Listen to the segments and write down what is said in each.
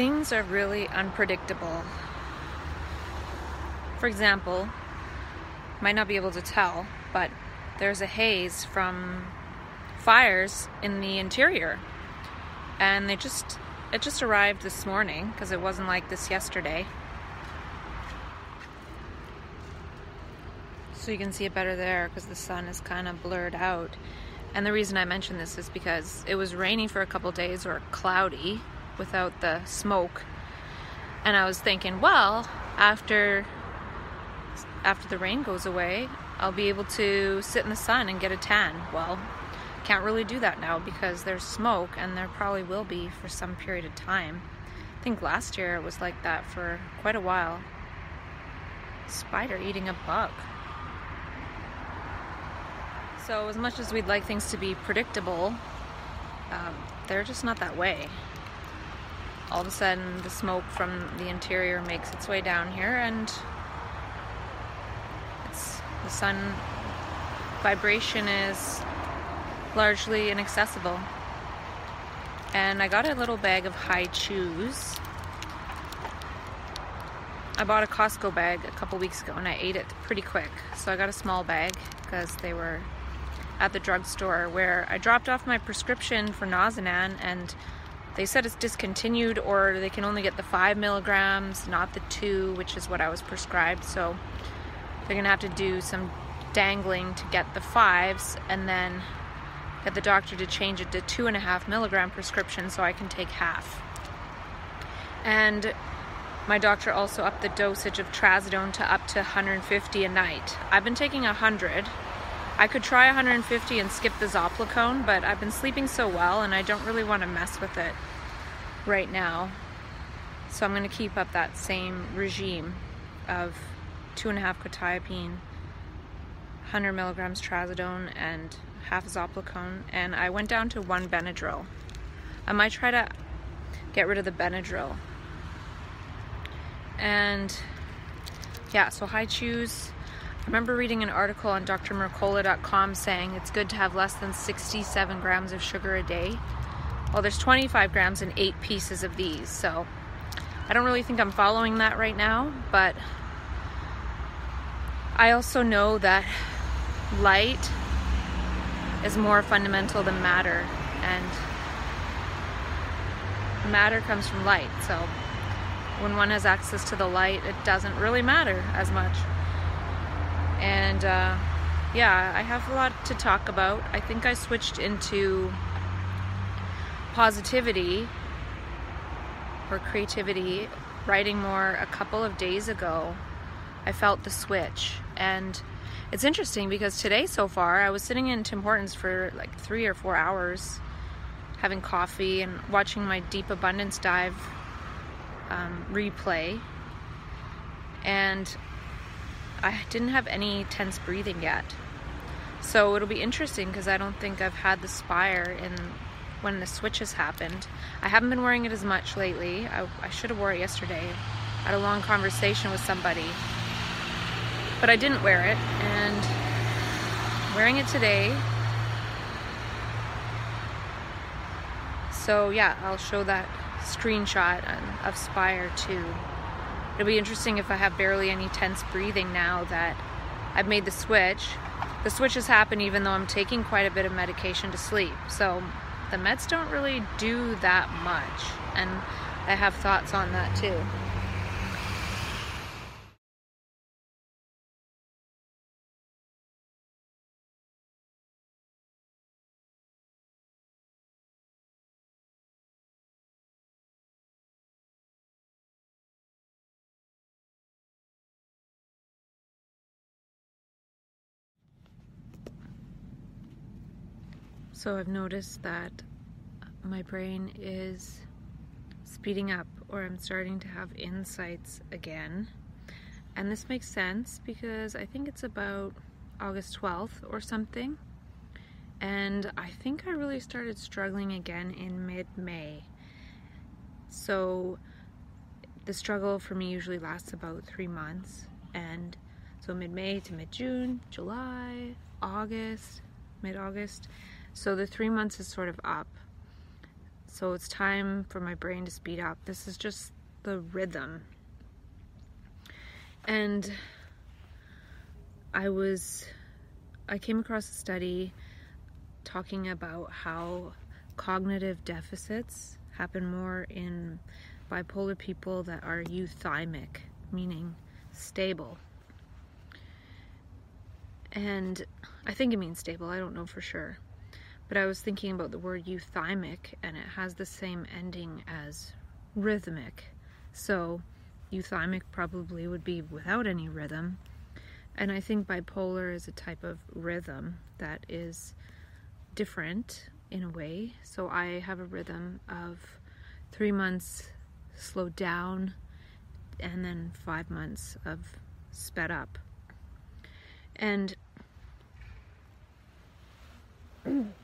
Things are really unpredictable. For example, might not be able to tell, but there's a haze from fires in the interior. And they just it just arrived this morning because it wasn't like this yesterday. So you can see it better there because the sun is kind of blurred out. And the reason I mention this is because it was rainy for a couple days or cloudy without the smoke. And I was thinking, well, after after the rain goes away, I'll be able to sit in the sun and get a tan. Well, can't really do that now because there's smoke and there probably will be for some period of time. I think last year it was like that for quite a while. Spider eating a bug. So, as much as we'd like things to be predictable, um, they're just not that way all of a sudden the smoke from the interior makes its way down here and the sun vibration is largely inaccessible and I got a little bag of Hi-Chews. I bought a Costco bag a couple weeks ago and I ate it pretty quick so I got a small bag because they were at the drugstore where I dropped off my prescription for Nozinan and they said it's discontinued or they can only get the five milligrams, not the two, which is what I was prescribed. So they're gonna have to do some dangling to get the fives and then get the doctor to change it to two and a half milligram prescription so I can take half. And my doctor also upped the dosage of trazodone to up to 150 a night. I've been taking 100 I could try 150 and skip the Zopiclone, but I've been sleeping so well and I don't really want to mess with it right now. So I'm going to keep up that same regime of two and a half quetiapine, 100 milligrams trazodone, and half Zopiclone. And I went down to one Benadryl. I might try to get rid of the Benadryl. And yeah, so Hi-Chews I remember reading an article on drmercola.com saying it's good to have less than 67 grams of sugar a day. Well, there's 25 grams in eight pieces of these, so I don't really think I'm following that right now, but I also know that light is more fundamental than matter, and matter comes from light, so when one has access to the light, it doesn't really matter as much. And uh, yeah, I have a lot to talk about. I think I switched into positivity or creativity, writing more a couple of days ago. I felt the switch. And it's interesting because today so far, I was sitting in Tim Hortons for like three or four hours having coffee and watching my Deep Abundance Dive um, replay. And I didn't have any tense breathing yet. So it'll be interesting because I don't think I've had the spire in when the switches happened. I haven't been wearing it as much lately. I, I should have wore it yesterday. I had a long conversation with somebody. But I didn't wear it and wearing it today. So yeah, I'll show that screenshot um, of Spire too. It'll be interesting if I have barely any tense breathing now that I've made the switch. The switch has happened even though I'm taking quite a bit of medication to sleep. So the meds don't really do that much. And I have thoughts on that too. So I've noticed that my brain is speeding up or I'm starting to have insights again. And this makes sense because I think it's about August 12th or something. And I think I really started struggling again in mid May. So the struggle for me usually lasts about three months. And so mid May to mid June, July, August, mid August. So the three months is sort of up. So it's time for my brain to speed up. This is just the rhythm. And I was, I came across a study talking about how cognitive deficits happen more in bipolar people that are euthymic, meaning stable. And I think it means stable, I don't know for sure. But I was thinking about the word euthymic, and it has the same ending as rhythmic. So, euthymic probably would be without any rhythm. And I think bipolar is a type of rhythm that is different in a way. So I have a rhythm of three months slowed down and then five months of sped up. And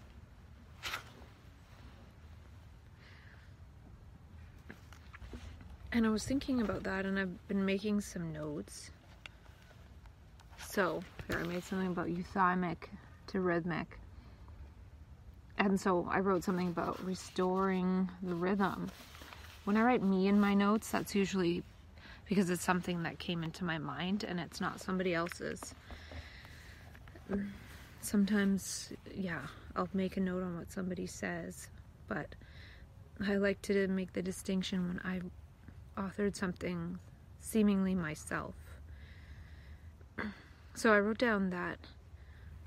and I was thinking about that and I've been making some notes. So, here I made something about euthymic to rhythmic. And so I wrote something about restoring the rhythm. When I write me in my notes, that's usually because it's something that came into my mind and it's not somebody else's. Sometimes, yeah, I'll make a note on what somebody says, but I like to make the distinction when I authored something seemingly myself. So I wrote down that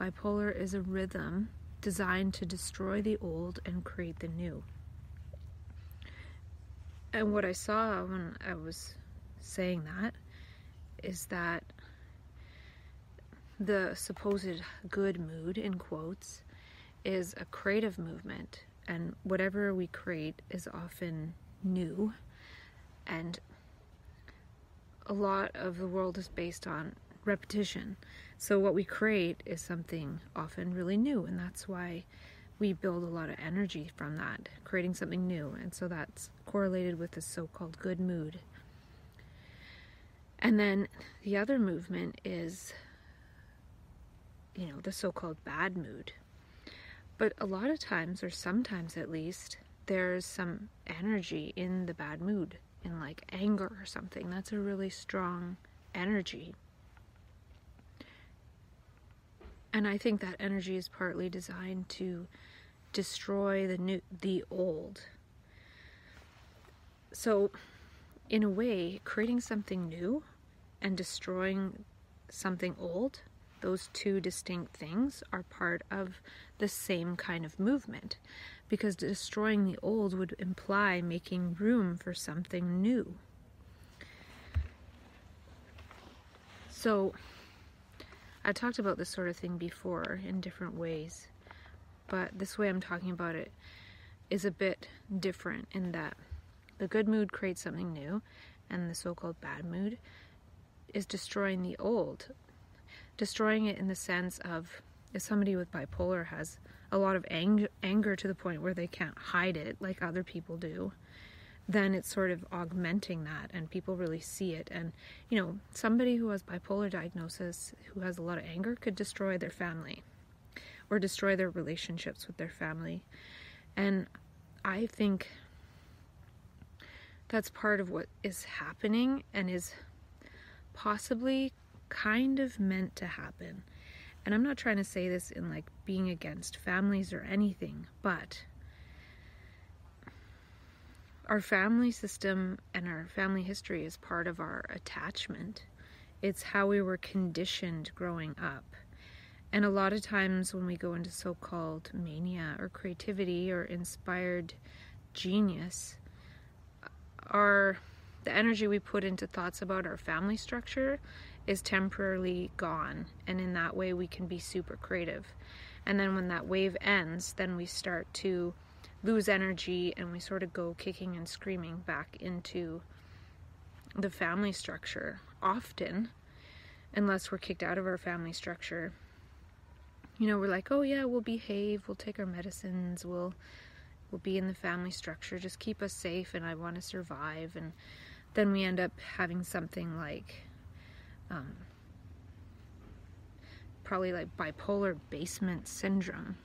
bipolar is a rhythm designed to destroy the old and create the new. And what I saw when I was saying that is that the supposed good mood, in quotes, is a creative movement, and whatever we create is often new. And a lot of the world is based on repetition. So, what we create is something often really new, and that's why we build a lot of energy from that, creating something new. And so, that's correlated with the so called good mood. And then the other movement is, you know, the so called bad mood. But a lot of times, or sometimes at least, there's some energy in the bad mood, in like anger or something. That's a really strong energy. And I think that energy is partly designed to destroy the new the old. So in a way, creating something new and destroying something old, those two distinct things are part of the same kind of movement. Because destroying the old would imply making room for something new. So, I talked about this sort of thing before in different ways, but this way I'm talking about it is a bit different in that the good mood creates something new, and the so called bad mood is destroying the old. Destroying it in the sense of if somebody with bipolar has a lot of ang- anger to the point where they can't hide it like other people do, then it's sort of augmenting that and people really see it. And you know somebody who has bipolar diagnosis who has a lot of anger could destroy their family or destroy their relationships with their family. And i think that's part of what is happening and is possibly kind of meant to happen and i'm not trying to say this in like being against families or anything but our family system and our family history is part of our attachment. It's how we were conditioned growing up. And a lot of times when we go into so called mania or creativity or inspired genius, our the energy we put into thoughts about our family structure is temporarily gone. And in that way, we can be super creative. And then when that wave ends, then we start to lose energy and we sort of go kicking and screaming back into the family structure often unless we're kicked out of our family structure you know we're like oh yeah we'll behave we'll take our medicines we'll we'll be in the family structure just keep us safe and i want to survive and then we end up having something like um, probably like bipolar basement syndrome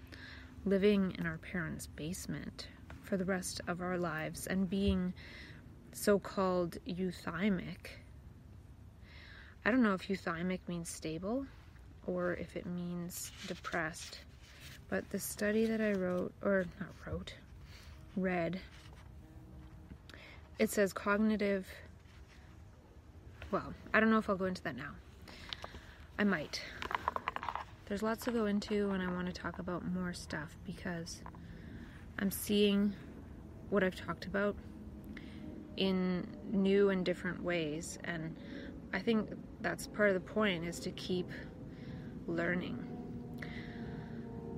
living in our parents' basement for the rest of our lives and being so called euthymic. I don't know if euthymic means stable or if it means depressed, but the study that I wrote, or not wrote, read, it says cognitive. Well, I don't know if I'll go into that now. I might there's lots to go into, and I want to talk about more stuff because I'm seeing what I've talked about in new and different ways, and I think that's part of the point is to keep learning.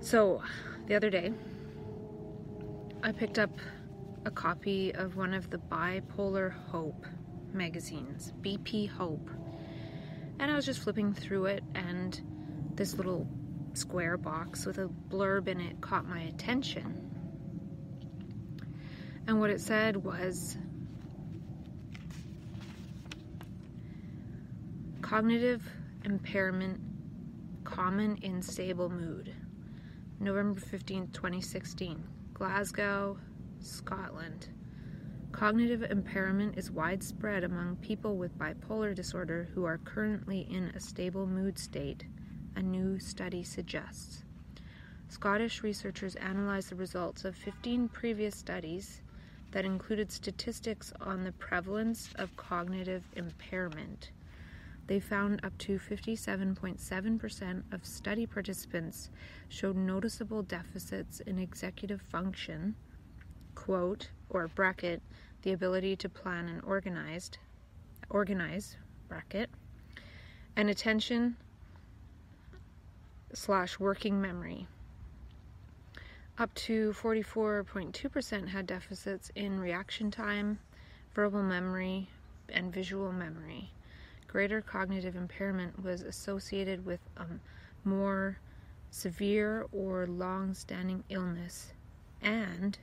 So, the other day, I picked up a copy of one of the Bipolar Hope magazines, BP Hope, and I was just flipping through it and this little square box with a blurb in it caught my attention. And what it said was cognitive impairment common in stable mood. November 15, 2016. Glasgow, Scotland. Cognitive impairment is widespread among people with bipolar disorder who are currently in a stable mood state a new study suggests. Scottish researchers analyzed the results of 15 previous studies that included statistics on the prevalence of cognitive impairment. They found up to 57.7% of study participants showed noticeable deficits in executive function, quote, or bracket, the ability to plan and organized, organize, bracket, and attention, slash working memory. Up to 44.2% had deficits in reaction time, verbal memory, and visual memory. Greater cognitive impairment was associated with um, more severe or long standing illness and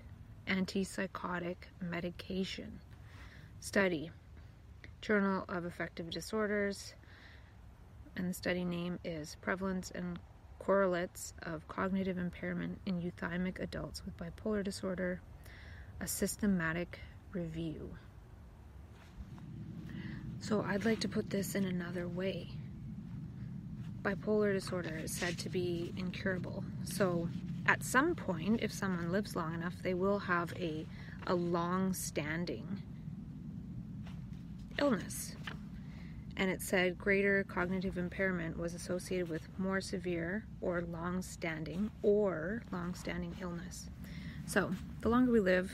antipsychotic medication. Study Journal of Affective Disorders, and the study name is Prevalence and correlates of cognitive impairment in euthymic adults with bipolar disorder, a systematic review. So, I'd like to put this in another way. Bipolar disorder is said to be incurable. So, at some point, if someone lives long enough, they will have a, a long standing illness and it said greater cognitive impairment was associated with more severe or long standing or long standing illness. So, the longer we live,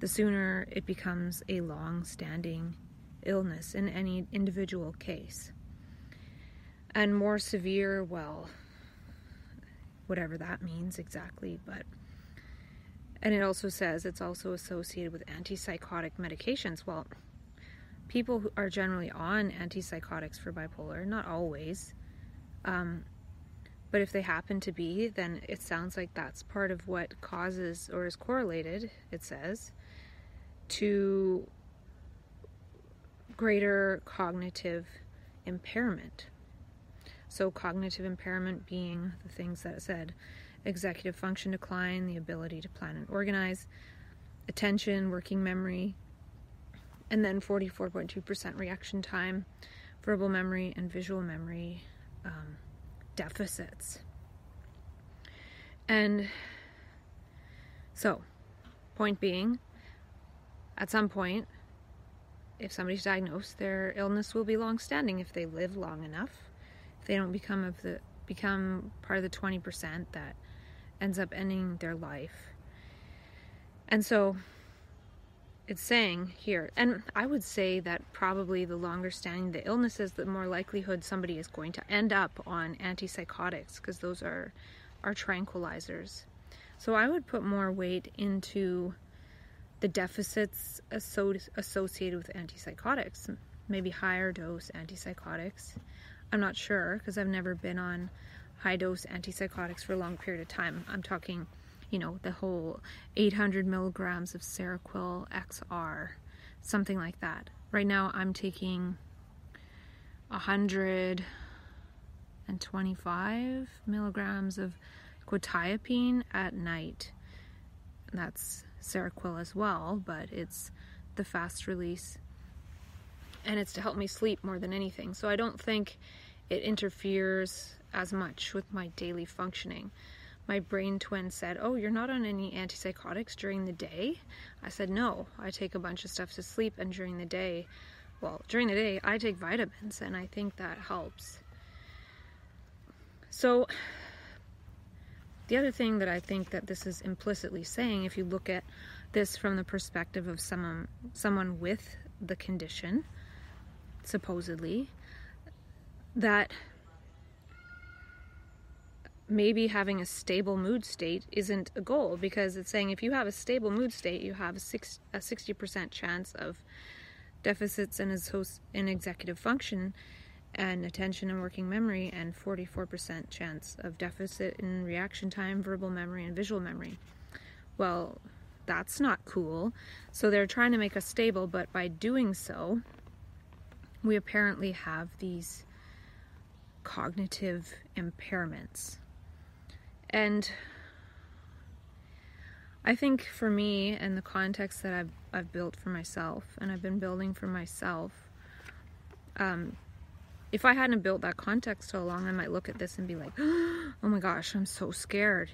the sooner it becomes a long standing illness in any individual case. And more severe, well, whatever that means exactly, but. And it also says it's also associated with antipsychotic medications. Well, people who are generally on antipsychotics for bipolar, not always. Um, but if they happen to be, then it sounds like that's part of what causes or is correlated, it says, to greater cognitive impairment. So, cognitive impairment being the things that it said executive function decline, the ability to plan and organize, attention, working memory, and then 44.2% reaction time, verbal memory, and visual memory um, deficits. And so, point being, at some point, if somebody's diagnosed, their illness will be long standing if they live long enough. They don't become of the become part of the 20% that ends up ending their life. And so it's saying here, and I would say that probably the longer standing the illness is, the more likelihood somebody is going to end up on antipsychotics because those are are tranquilizers. So I would put more weight into the deficits associated with antipsychotics, maybe higher dose antipsychotics. I'm not sure because I've never been on high dose antipsychotics for a long period of time. I'm talking you know, the whole 800 milligrams of Seroquel XR, something like that. Right now, I'm taking 125 milligrams of quetiapine at night. That's Seroquel as well, but it's the fast release. And it's to help me sleep more than anything. So I don't think it interferes as much with my daily functioning my brain twin said, Oh, you're not on any antipsychotics during the day? I said, No, I take a bunch of stuff to sleep, and during the day, well, during the day, I take vitamins, and I think that helps. So, the other thing that I think that this is implicitly saying, if you look at this from the perspective of someone someone with the condition, supposedly, that maybe having a stable mood state isn't a goal because it's saying if you have a stable mood state, you have a, six, a 60% chance of deficits in, in executive function and attention and working memory, and 44% chance of deficit in reaction time, verbal memory, and visual memory. Well, that's not cool. So they're trying to make us stable, but by doing so, we apparently have these cognitive impairments. And I think for me and the context that I've I've built for myself and I've been building for myself, um, if I hadn't built that context so long, I might look at this and be like, oh my gosh, I'm so scared.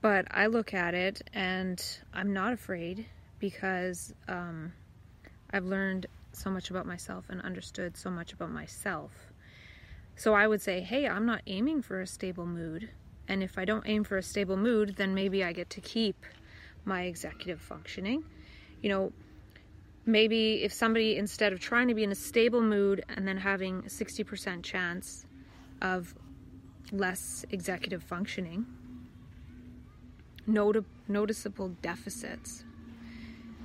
But I look at it and I'm not afraid because um, I've learned so much about myself and understood so much about myself. So I would say, hey, I'm not aiming for a stable mood. And if I don't aim for a stable mood, then maybe I get to keep my executive functioning. You know, maybe if somebody, instead of trying to be in a stable mood and then having a 60% chance of less executive functioning, noti- noticeable deficits,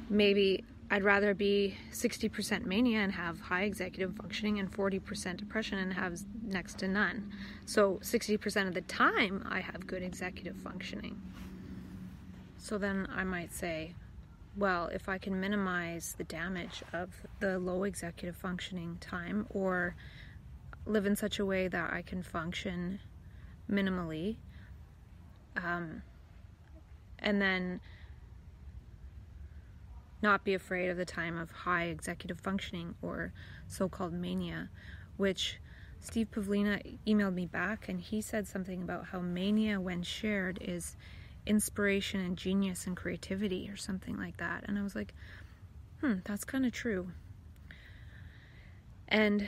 maybe I'd rather be 60% mania and have high executive functioning and 40% depression and have next to none. So 60% of the time I have good executive functioning. So then I might say, well, if I can minimize the damage of the low executive functioning time or live in such a way that I can function minimally, um, and then not be afraid of the time of high executive functioning or so called mania, which Steve Pavlina emailed me back and he said something about how mania, when shared, is inspiration and genius and creativity or something like that. And I was like, hmm, that's kind of true. And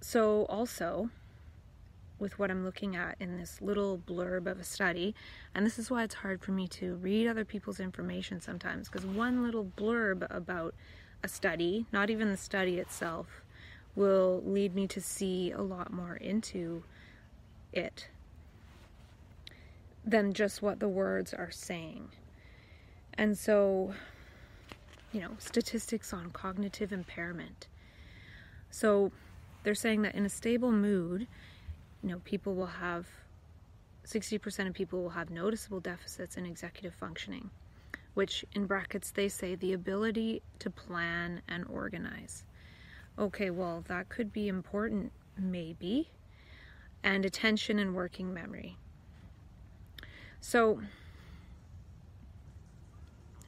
so, also, with what I'm looking at in this little blurb of a study. And this is why it's hard for me to read other people's information sometimes, because one little blurb about a study, not even the study itself, will lead me to see a lot more into it than just what the words are saying. And so, you know, statistics on cognitive impairment. So, they're saying that in a stable mood, you know, people will have 60% of people will have noticeable deficits in executive functioning, which in brackets they say the ability to plan and organize. Okay, well, that could be important, maybe, and attention and working memory. So,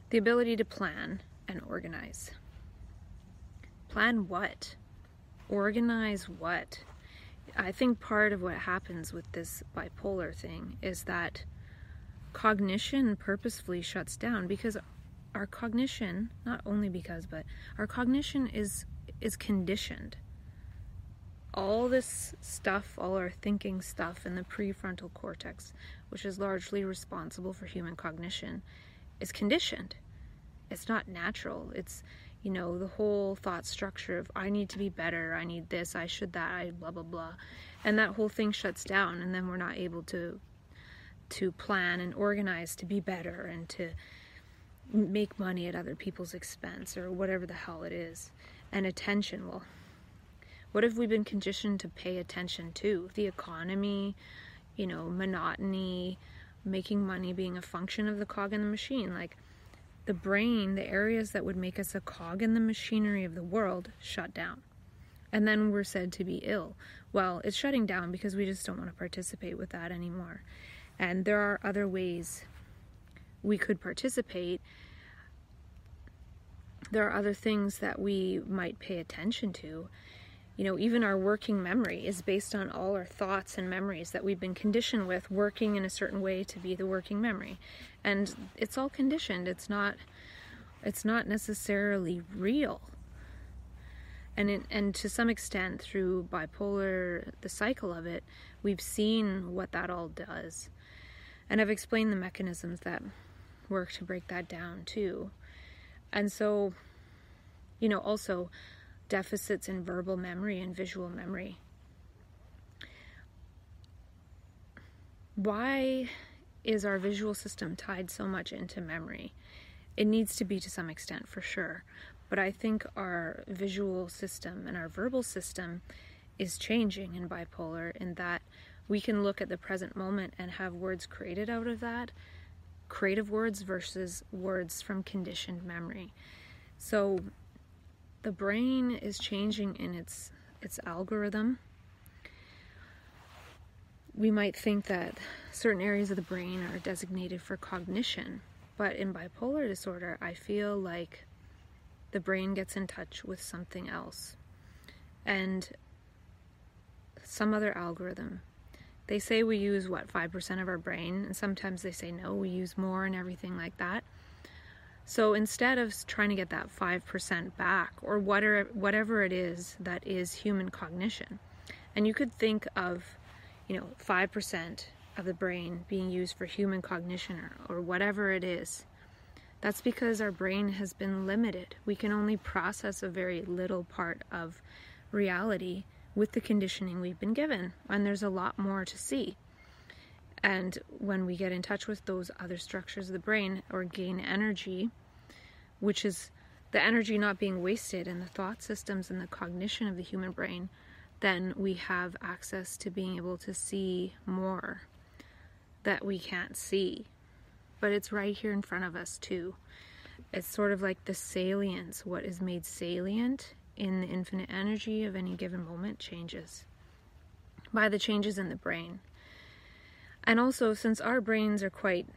the ability to plan and organize. Plan what? Organize what? I think part of what happens with this bipolar thing is that cognition purposefully shuts down because our cognition, not only because, but our cognition is is conditioned. All this stuff, all our thinking stuff in the prefrontal cortex, which is largely responsible for human cognition, is conditioned. it's not natural. It's you know the whole thought structure of I need to be better, I need this, I should that, I blah blah blah, and that whole thing shuts down, and then we're not able to to plan and organize to be better and to make money at other people's expense or whatever the hell it is. And attention, well, what have we been conditioned to pay attention to? The economy, you know, monotony, making money being a function of the cog in the machine. Like the brain, the areas that would make us a cog in the machinery of the world shut down. And then we're said to be ill. Well, it's shutting down because we just don't want to participate with that anymore. And there are other ways we could participate. There are other things that we might pay attention to. You know, even our working memory is based on all our thoughts and memories that we've been conditioned with working in a certain way to be the working memory. And it's all conditioned. It's not it's not necessarily real. And and to some extent through bipolar the cycle of it, we've seen what that all does. And I've explained the mechanisms that work to break that down too. And so, you know, also deficits in verbal memory and visual memory. Why is our visual system tied so much into memory? It needs to be to some extent for sure, but I think our visual system and our verbal system is changing in bipolar in that we can look at the present moment and have words created out of that creative words versus words from conditioned memory so the brain is changing in its its algorithm. We might think that certain areas of the brain are designated for cognition but in bipolar disorder i feel like the brain gets in touch with something else. And some other algorithm. They say we use what 5% of our brain and sometimes they say no we use more and everything like that so instead of trying to get that 5% back or whatever whatever it is that is human cognition and you could think of you know 5% of the brain being used for human cognition or, or whatever it is that's because our brain has been limited we can only process a very little part of reality with the conditioning we've been given, and there's a lot more to see. And when we get in touch with those other structures of the brain or gain energy, which is the energy not being wasted in the thought systems and the cognition of the human brain, then we have access to being able to see more that we can't see. But it's right here in front of us, too. It's sort of like the salience. What is made salient in the infinite energy of any given moment changes by the changes in the brain. And also, since our brains are quite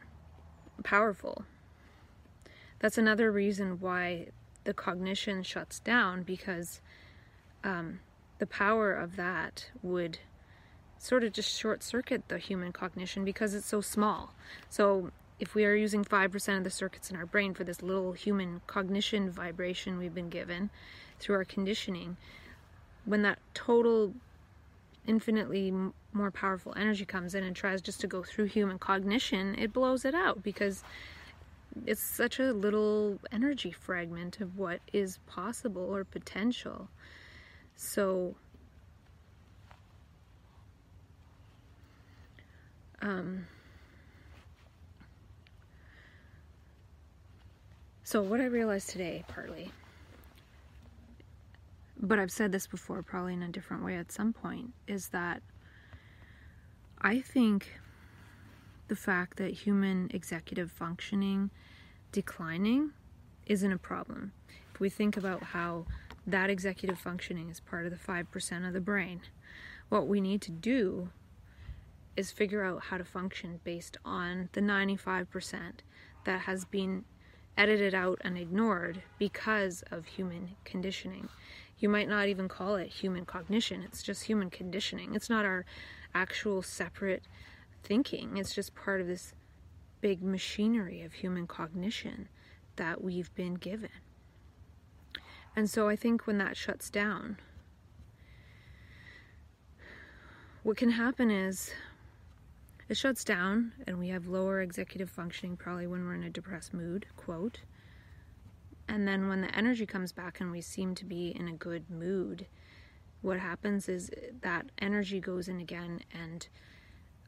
powerful, that's another reason why the cognition shuts down because um, the power of that would sort of just short circuit the human cognition because it's so small. So, if we are using 5% of the circuits in our brain for this little human cognition vibration we've been given, through our conditioning, when that total, infinitely more powerful energy comes in and tries just to go through human cognition, it blows it out because it's such a little energy fragment of what is possible or potential. So, um, so what I realized today, partly, but I've said this before, probably in a different way at some point, is that I think the fact that human executive functioning declining isn't a problem. If we think about how that executive functioning is part of the 5% of the brain, what we need to do is figure out how to function based on the 95% that has been edited out and ignored because of human conditioning. You might not even call it human cognition, it's just human conditioning. It's not our actual separate thinking, it's just part of this big machinery of human cognition that we've been given. And so I think when that shuts down, what can happen is it shuts down and we have lower executive functioning probably when we're in a depressed mood, quote. And then when the energy comes back and we seem to be in a good mood, what happens is that energy goes in again and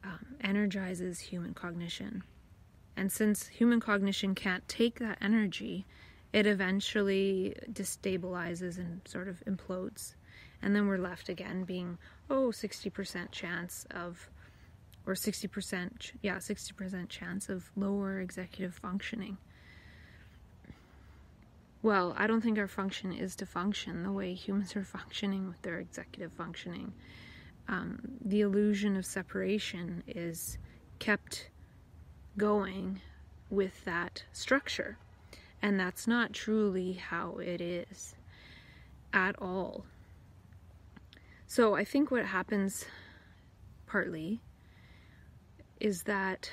um, energizes human cognition. And since human cognition can't take that energy, it eventually destabilizes and sort of implodes. And then we're left again being, oh, 60% chance of, or 60%, yeah, 60% chance of lower executive functioning. Well, I don't think our function is to function the way humans are functioning with their executive functioning. Um, the illusion of separation is kept going with that structure. And that's not truly how it is at all. So I think what happens partly is that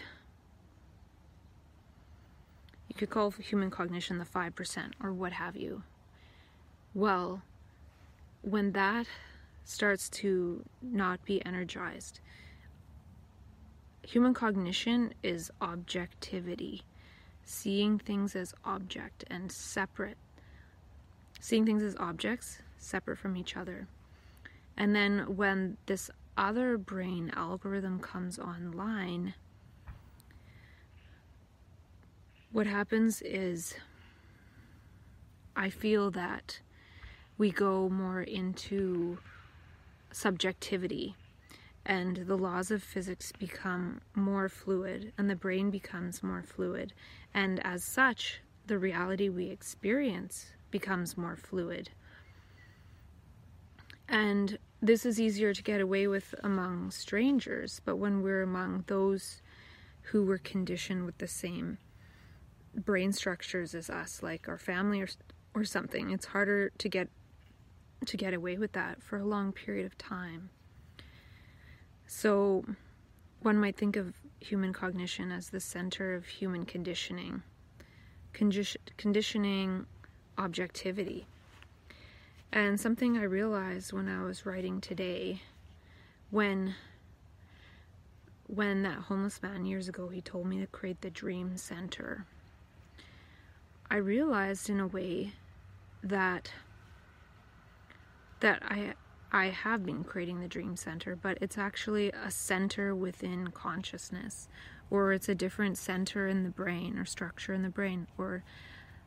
you could call human cognition the 5% or what have you. Well, when that starts to not be energized, human cognition is objectivity, seeing things as object and separate, seeing things as objects separate from each other. And then when this other brain algorithm comes online, what happens is I feel that we go more into subjectivity and the laws of physics become more fluid and the brain becomes more fluid. And as such the reality we experience becomes more fluid. And this is easier to get away with among strangers but when we're among those who were conditioned with the same brain structures as us, like our family or or something. It's harder to get to get away with that for a long period of time. So one might think of human cognition as the center of human conditioning. Condi- conditioning objectivity. And something I realized when I was writing today when when that homeless man years ago he told me to create the dream center I realized in a way that that I I have been creating the dream center, but it's actually a center within consciousness, or it's a different center in the brain or structure in the brain or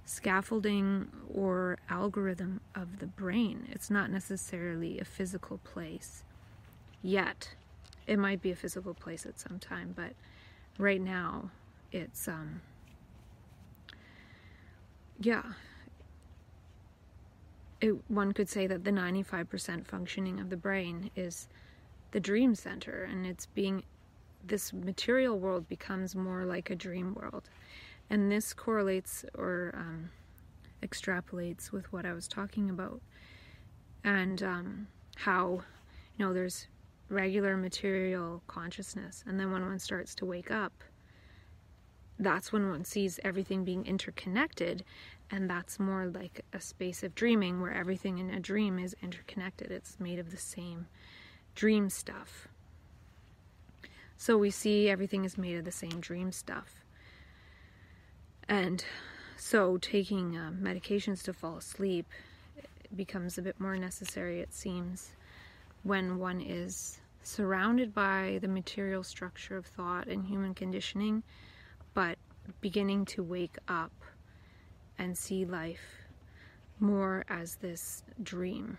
scaffolding or algorithm of the brain. It's not necessarily a physical place yet. It might be a physical place at some time, but right now it's um yeah, it, one could say that the 95% functioning of the brain is the dream center, and it's being this material world becomes more like a dream world. And this correlates or um, extrapolates with what I was talking about, and um, how, you know, there's regular material consciousness, and then when one starts to wake up, that's when one sees everything being interconnected and that's more like a space of dreaming where everything in a dream is interconnected. It's made of the same dream stuff. So we see everything is made of the same dream stuff. And so taking uh, medications to fall asleep becomes a bit more necessary it seems when one is surrounded by the material structure of thought and human conditioning but beginning to wake up and see life more as this dream.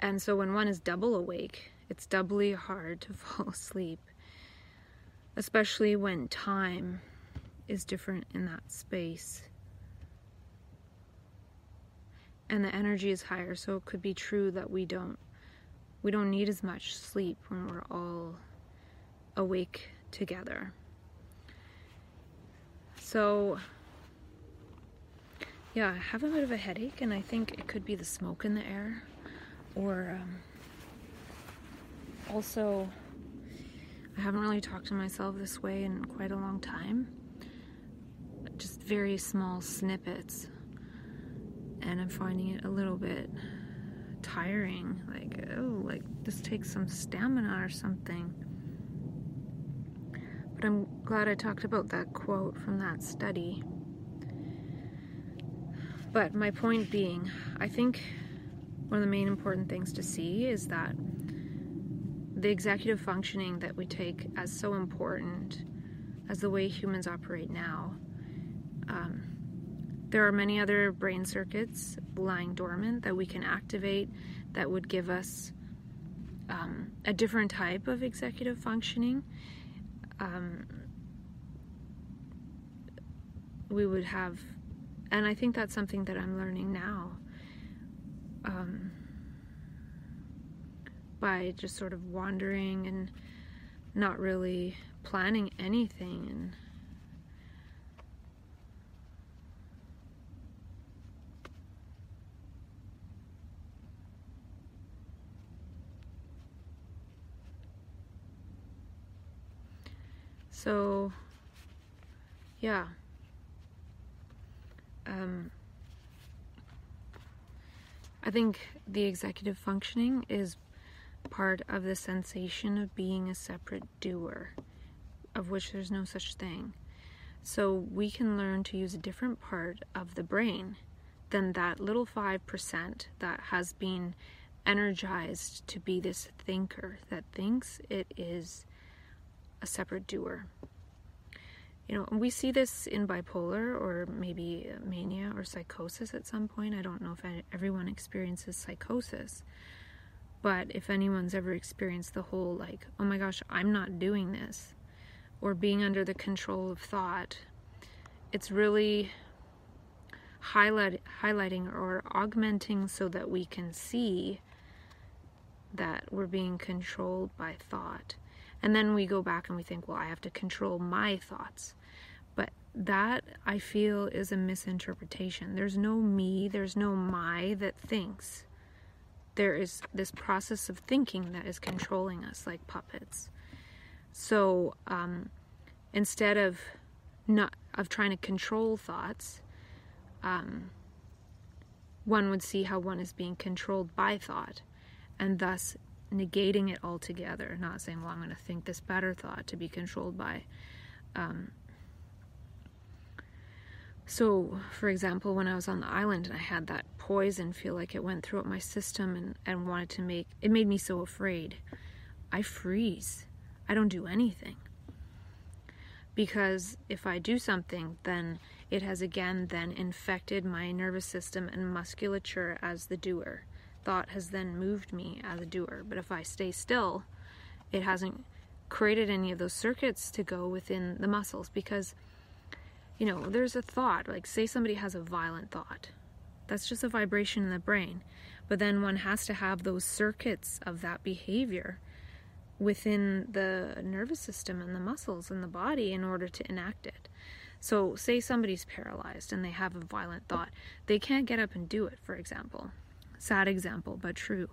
And so when one is double awake, it's doubly hard to fall asleep, especially when time is different in that space. And the energy is higher, so it could be true that we don't we don't need as much sleep when we're all awake together. So, yeah, I have a bit of a headache, and I think it could be the smoke in the air, or um, also, I haven't really talked to myself this way in quite a long time. Just very small snippets, and I'm finding it a little bit tiring. Like, oh, like this takes some stamina or something. Glad I talked about that quote from that study. But my point being, I think one of the main important things to see is that the executive functioning that we take as so important as the way humans operate now. Um, there are many other brain circuits lying dormant that we can activate that would give us um, a different type of executive functioning. Um, we would have, and I think that's something that I'm learning now. Um, by just sort of wandering and not really planning anything and so yeah um, I think the executive functioning is part of the sensation of being a separate doer, of which there's no such thing. So we can learn to use a different part of the brain than that little 5% that has been energized to be this thinker that thinks it is a separate doer. You know, we see this in bipolar or maybe mania or psychosis at some point. I don't know if everyone experiences psychosis, but if anyone's ever experienced the whole, like, oh my gosh, I'm not doing this, or being under the control of thought, it's really highlight, highlighting or augmenting so that we can see that we're being controlled by thought. And then we go back and we think, well, I have to control my thoughts. But that I feel is a misinterpretation. There's no me, there's no my that thinks there is this process of thinking that is controlling us like puppets. So um, instead of not of trying to control thoughts, um, one would see how one is being controlled by thought, and thus negating it altogether. Not saying, "Well, I'm going to think this better thought to be controlled by." Um, so, for example, when I was on the island and I had that poison feel like it went throughout my system and, and wanted to make it made me so afraid. I freeze. I don't do anything. Because if I do something, then it has again then infected my nervous system and musculature as the doer. Thought has then moved me as a doer. But if I stay still, it hasn't created any of those circuits to go within the muscles because you know, there's a thought, like say somebody has a violent thought. That's just a vibration in the brain. But then one has to have those circuits of that behavior within the nervous system and the muscles and the body in order to enact it. So, say somebody's paralyzed and they have a violent thought, they can't get up and do it, for example. Sad example, but true.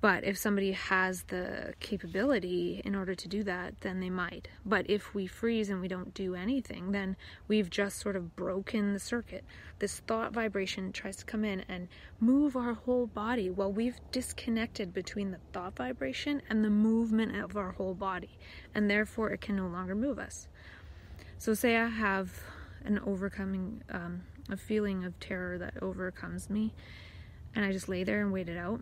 But if somebody has the capability in order to do that, then they might. But if we freeze and we don't do anything, then we've just sort of broken the circuit. This thought vibration tries to come in and move our whole body. Well, we've disconnected between the thought vibration and the movement of our whole body, and therefore it can no longer move us. So, say I have an overcoming, um, a feeling of terror that overcomes me, and I just lay there and wait it out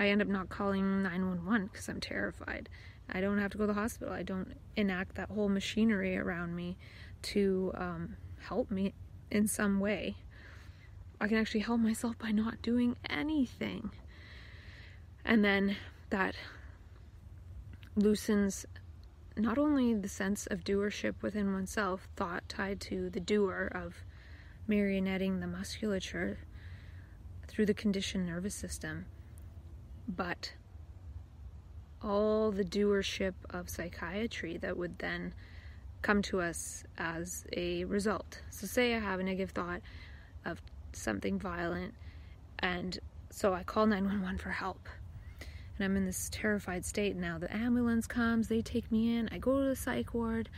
I end up not calling 911 because I'm terrified. I don't have to go to the hospital. I don't enact that whole machinery around me to um, help me in some way. I can actually help myself by not doing anything. And then that loosens not only the sense of doership within oneself, thought tied to the doer of marionetting the musculature through the conditioned nervous system but all the doership of psychiatry that would then come to us as a result. So, say I have a negative thought of something violent, and so I call 911 for help. And I'm in this terrified state now. The ambulance comes, they take me in, I go to the psych ward.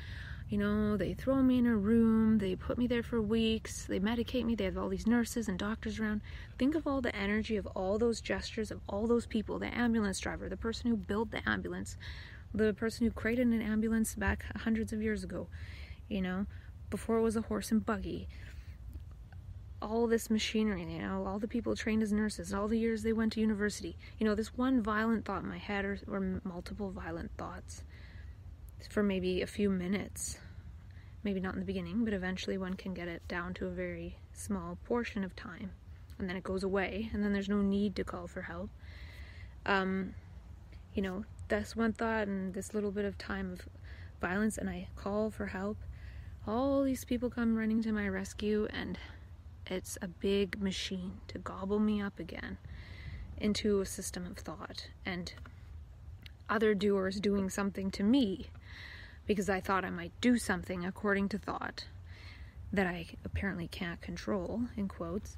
You know, they throw me in a room, they put me there for weeks, they medicate me, they have all these nurses and doctors around. Think of all the energy of all those gestures of all those people the ambulance driver, the person who built the ambulance, the person who created an ambulance back hundreds of years ago, you know, before it was a horse and buggy. all this machinery, you know, all the people trained as nurses, all the years they went to university, you know, this one violent thought in my head or, or multiple violent thoughts for maybe a few minutes. Maybe not in the beginning, but eventually one can get it down to a very small portion of time. And then it goes away, and then there's no need to call for help. Um, you know, that's one thought, and this little bit of time of violence, and I call for help. All these people come running to my rescue, and it's a big machine to gobble me up again into a system of thought and other doers doing something to me because I thought I might do something according to thought that I apparently can't control, in quotes.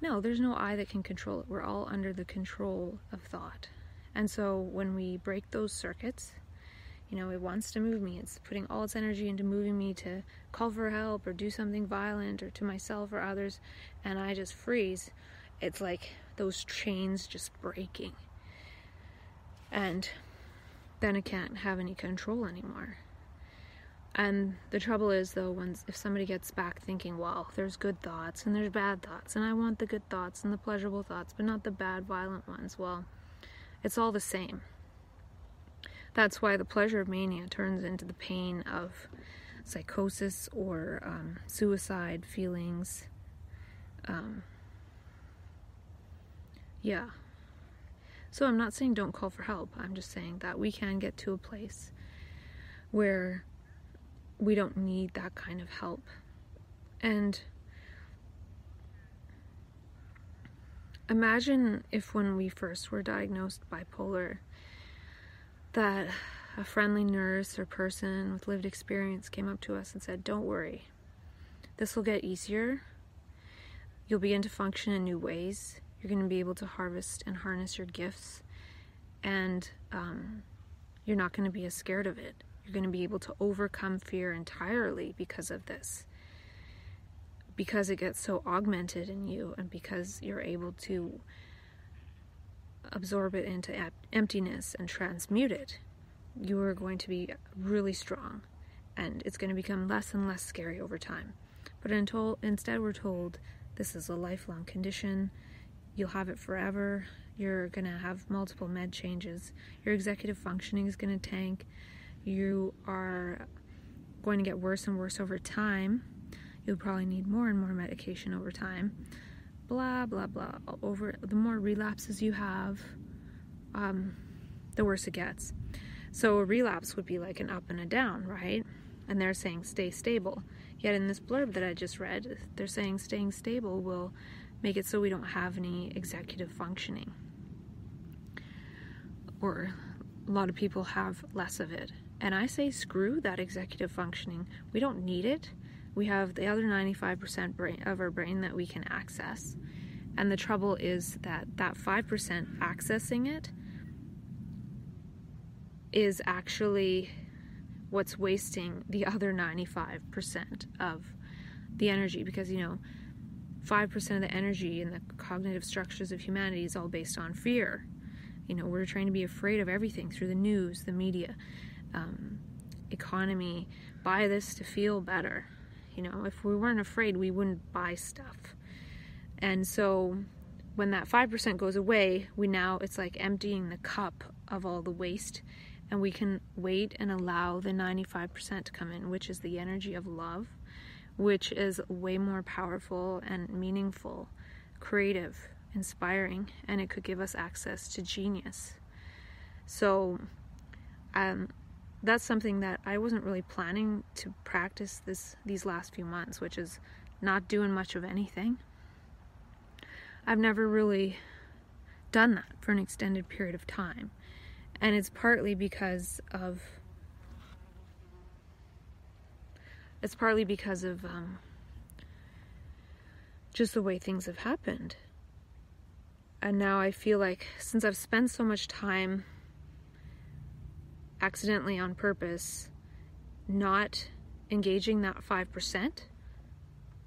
No, there's no I that can control it. We're all under the control of thought. And so when we break those circuits, you know, it wants to move me. It's putting all its energy into moving me to call for help or do something violent or to myself or others, and I just freeze. It's like those chains just breaking. And then I can't have any control anymore. And the trouble is, though, when if somebody gets back thinking, well, there's good thoughts and there's bad thoughts, and I want the good thoughts and the pleasurable thoughts, but not the bad, violent ones, well, it's all the same. That's why the pleasure of mania turns into the pain of psychosis or um, suicide feelings. Um, yeah. So I'm not saying don't call for help. I'm just saying that we can get to a place where we don't need that kind of help. And imagine if when we first were diagnosed bipolar, that a friendly nurse or person with lived experience came up to us and said, Don't worry, this will get easier. You'll begin to function in new ways. You're going to be able to harvest and harness your gifts, and um, you're not going to be as scared of it. You're going to be able to overcome fear entirely because of this. Because it gets so augmented in you, and because you're able to absorb it into emptiness and transmute it, you are going to be really strong and it's going to become less and less scary over time. But until, instead, we're told this is a lifelong condition, you'll have it forever, you're going to have multiple med changes, your executive functioning is going to tank, you are going to get worse and worse over time, you'll probably need more and more medication over time. Blah blah blah. Over the more relapses you have um, the worse it gets. So a relapse would be like an up and a down right? And they're saying stay stable. Yet in this blurb that i just read they're saying staying stable will make it so we don't have any executive functioning. Or a lot of people have less of it. And i say screw that executive functioning. We don't need it. We have the other 95% brain, of our brain that we can access. And the trouble is that that 5% accessing it is actually what's wasting the other 95% of the energy. Because, you know, 5% of the energy in the cognitive structures of humanity is all based on fear. You know, we're trying to be afraid of everything through the news, the media, um, economy, buy this to feel better. You know, if we weren't afraid, we wouldn't buy stuff. And so when that 5% goes away, we now, it's like emptying the cup of all the waste, and we can wait and allow the 95% to come in, which is the energy of love, which is way more powerful and meaningful, creative, inspiring, and it could give us access to genius. So, um, that's something that I wasn't really planning to practice this these last few months, which is not doing much of anything. I've never really done that for an extended period of time. And it's partly because of it's partly because of um, just the way things have happened. And now I feel like since I've spent so much time accidentally on purpose not engaging that 5%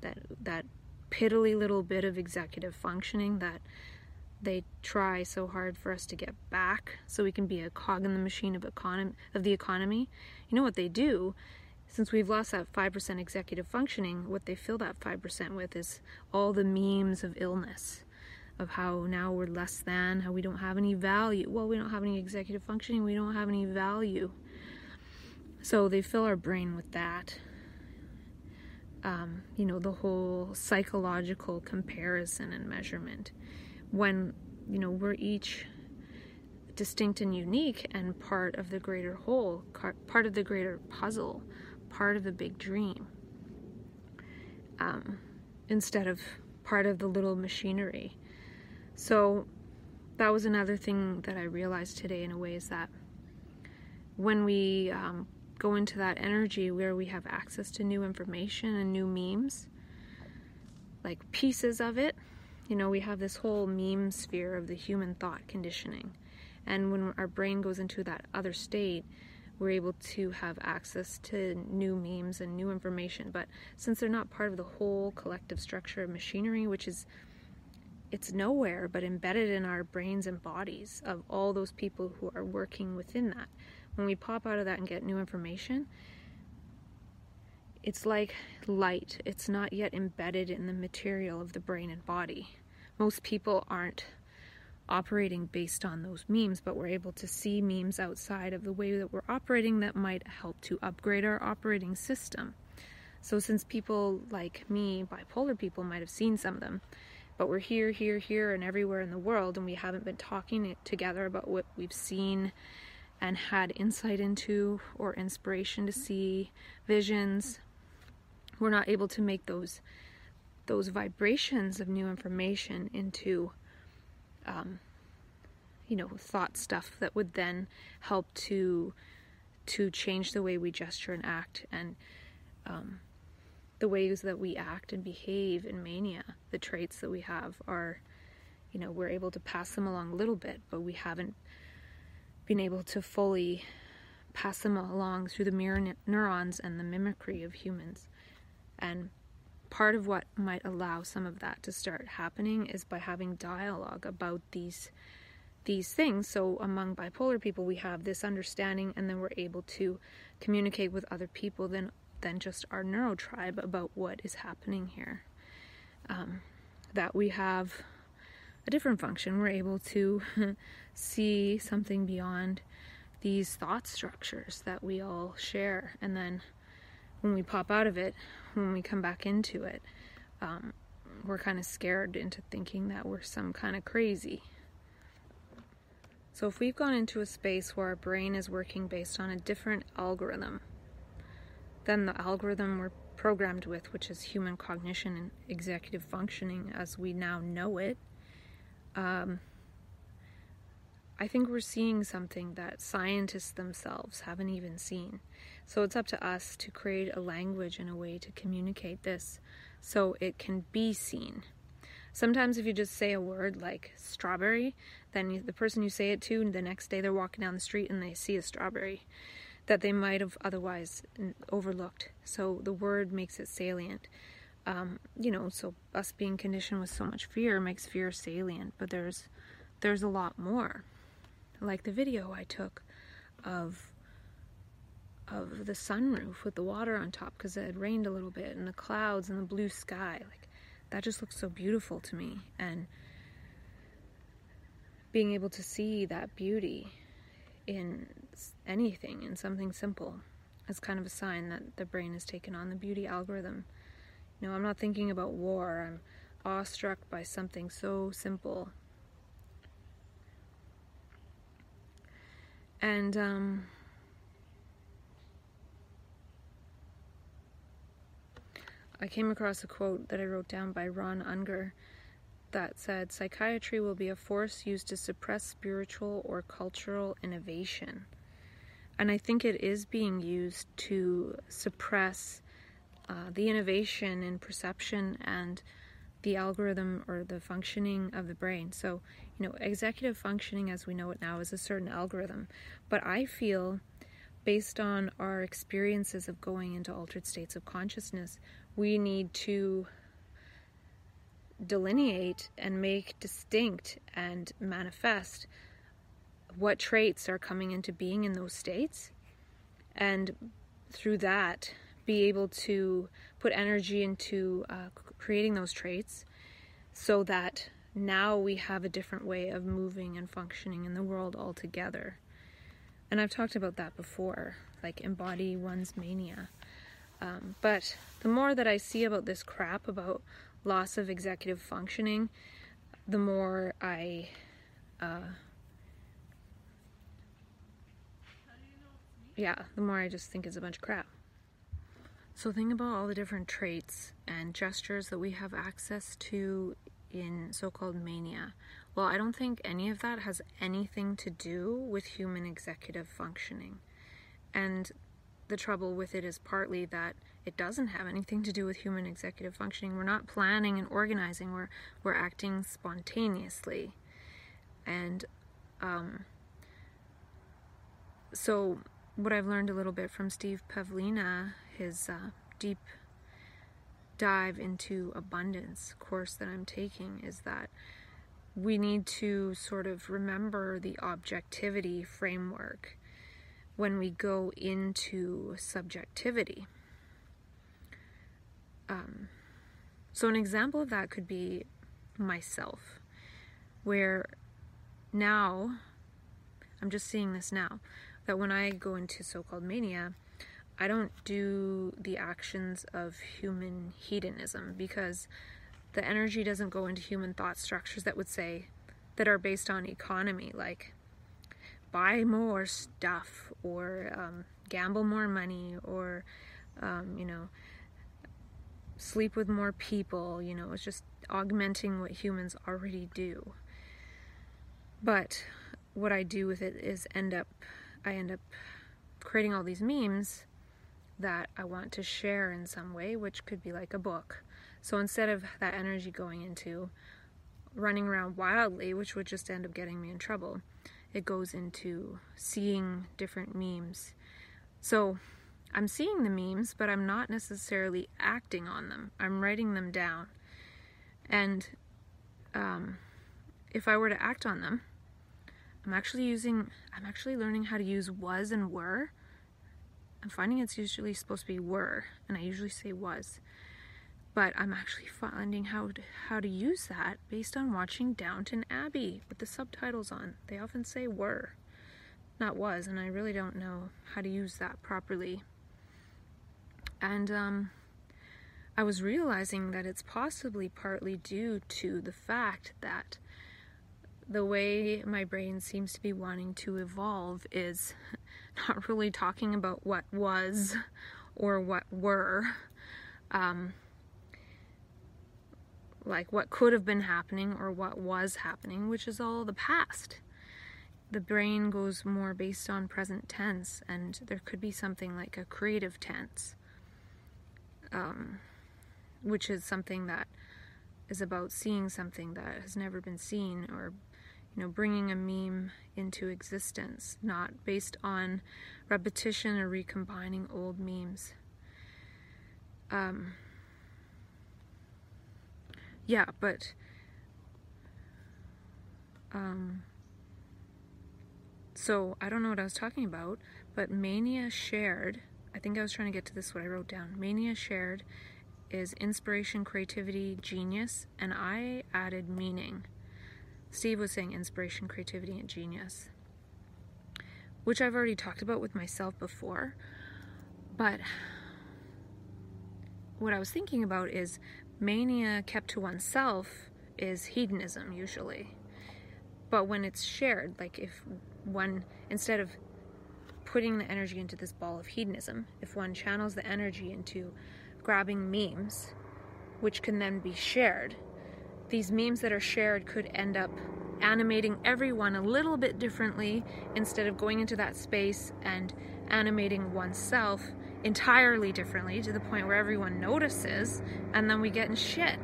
that that piddly little bit of executive functioning that they try so hard for us to get back so we can be a cog in the machine of economy of the economy you know what they do since we've lost that 5% executive functioning, what they fill that 5% with is all the memes of illness, of how now we're less than, how we don't have any value. Well, we don't have any executive functioning, we don't have any value. So they fill our brain with that. Um, you know, the whole psychological comparison and measurement. When, you know, we're each distinct and unique and part of the greater whole, part of the greater puzzle part of the big dream um, instead of part of the little machinery. So that was another thing that I realized today in a way is that when we um, go into that energy where we have access to new information and new memes, like pieces of it, you know, we have this whole meme sphere of the human thought conditioning. And when our brain goes into that other state, we're able to have access to new memes and new information. But since they're not part of the whole collective structure of machinery, which is it's nowhere but embedded in our brains and bodies of all those people who are working within that. When we pop out of that and get new information, it's like light. It's not yet embedded in the material of the brain and body. Most people aren't operating based on those memes, but we're able to see memes outside of the way that we're operating that might help to upgrade our operating system. So, since people like me, bipolar people, might have seen some of them, but we're here, here, here, and everywhere in the world, and we haven't been talking together about what we've seen and had insight into or inspiration to see, visions, we're not able to make those those vibrations of new information into um, you know, thought stuff that would then help to to change the way we gesture and act and um, the ways that we act and behave in mania. The traits that we have are, you know, we're able to pass them along a little bit, but we haven't been able to fully pass them along through the mirror neurons and the mimicry of humans. And part of what might allow some of that to start happening is by having dialogue about these these things. So among bipolar people we have this understanding and then we're able to communicate with other people than than just our neuro tribe about what is happening here. Um, that we have a different function. We're able to see something beyond these thought structures that we all share. And then when we pop out of it, when we come back into it, um, we're kind of scared into thinking that we're some kind of crazy. So, if we've gone into a space where our brain is working based on a different algorithm than the algorithm we're programmed with, which is human cognition and executive functioning as we now know it, um, I think we're seeing something that scientists themselves haven't even seen. So it's up to us to create a language and a way to communicate this so it can be seen. Sometimes, if you just say a word like strawberry, then the person you say it to, the next day they're walking down the street and they see a strawberry that they might have otherwise overlooked. So the word makes it salient. Um, you know, so us being conditioned with so much fear makes fear salient, but there's there's a lot more like the video I took of of the sunroof with the water on top because it had rained a little bit and the clouds and the blue sky like that just looks so beautiful to me. And being able to see that beauty in anything in something simple is kind of a sign that the brain has taken on the beauty algorithm. You know i'm not thinking about war. I'm awestruck by something so simple And um, I came across a quote that I wrote down by Ron Unger that said, Psychiatry will be a force used to suppress spiritual or cultural innovation. And I think it is being used to suppress uh, the innovation in perception and the algorithm or the functioning of the brain. So, you know, executive functioning as we know it now is a certain algorithm. But I feel, based on our experiences of going into altered states of consciousness, we need to delineate and make distinct and manifest what traits are coming into being in those states and through that, be able to put energy into uh, creating those traits so that now we have a different way of moving and functioning in the world altogether. And I've talked about that before, like embody one's mania. Um, but the more that I see about this crap about loss of executive functioning, the more I. Uh, yeah, the more I just think it's a bunch of crap. So think about all the different traits and gestures that we have access to in so-called mania. Well, I don't think any of that has anything to do with human executive functioning. And the trouble with it is partly that it doesn't have anything to do with human executive functioning. We're not planning and organizing, we're, we're acting spontaneously. And um, so, what I've learned a little bit from Steve Pavlina, his uh, deep dive into abundance course that I'm taking, is that we need to sort of remember the objectivity framework when we go into subjectivity. Um, so, an example of that could be myself, where now, I'm just seeing this now, that when I go into so called mania, I don't do the actions of human hedonism because the energy doesn't go into human thought structures that would say that are based on economy, like buy more stuff or um, gamble more money or, um, you know, sleep with more people. You know, it's just augmenting what humans already do. But what I do with it is end up, I end up creating all these memes that I want to share in some way, which could be like a book. So instead of that energy going into running around wildly, which would just end up getting me in trouble, it goes into seeing different memes. So I'm seeing the memes, but I'm not necessarily acting on them. I'm writing them down. And um, if I were to act on them, I'm actually using, I'm actually learning how to use was and were. I'm finding it's usually supposed to be were, and I usually say was. But I'm actually finding how to, how to use that based on watching Downton Abbey with the subtitles on. They often say were, not was, and I really don't know how to use that properly. And um, I was realizing that it's possibly partly due to the fact that the way my brain seems to be wanting to evolve is not really talking about what was or what were. Um, like what could have been happening or what was happening, which is all the past. The brain goes more based on present tense, and there could be something like a creative tense um, which is something that is about seeing something that has never been seen or you know bringing a meme into existence not based on repetition or recombining old memes um, yeah but um, so i don't know what i was talking about but mania shared I think I was trying to get to this what I wrote down. Mania shared is inspiration, creativity, genius, and I added meaning. Steve was saying inspiration, creativity, and genius, which I've already talked about with myself before. But what I was thinking about is mania kept to oneself is hedonism usually. But when it's shared, like if one, instead of putting the energy into this ball of hedonism, if one channels the energy into grabbing memes, which can then be shared, these memes that are shared could end up animating everyone a little bit differently instead of going into that space and animating oneself entirely differently to the point where everyone notices and then we get in shit.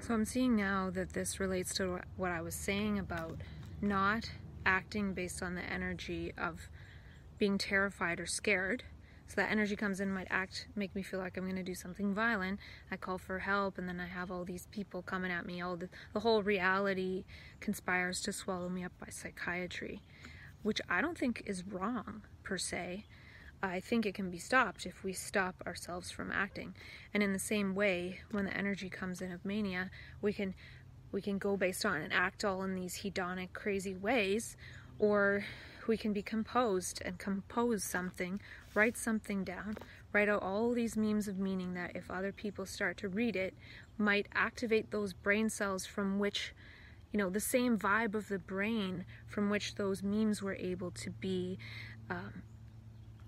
So I'm seeing now that this relates to what I was saying about not acting based on the energy of being terrified or scared. So that energy comes in, might act, make me feel like I'm going to do something violent. I call for help, and then I have all these people coming at me. All the, the whole reality conspires to swallow me up by psychiatry, which I don't think is wrong per se. I think it can be stopped if we stop ourselves from acting. And in the same way, when the energy comes in of mania, we can we can go based on and act all in these hedonic crazy ways or we can be composed and compose something, write something down, write out all these memes of meaning that if other people start to read it might activate those brain cells from which you know the same vibe of the brain from which those memes were able to be um,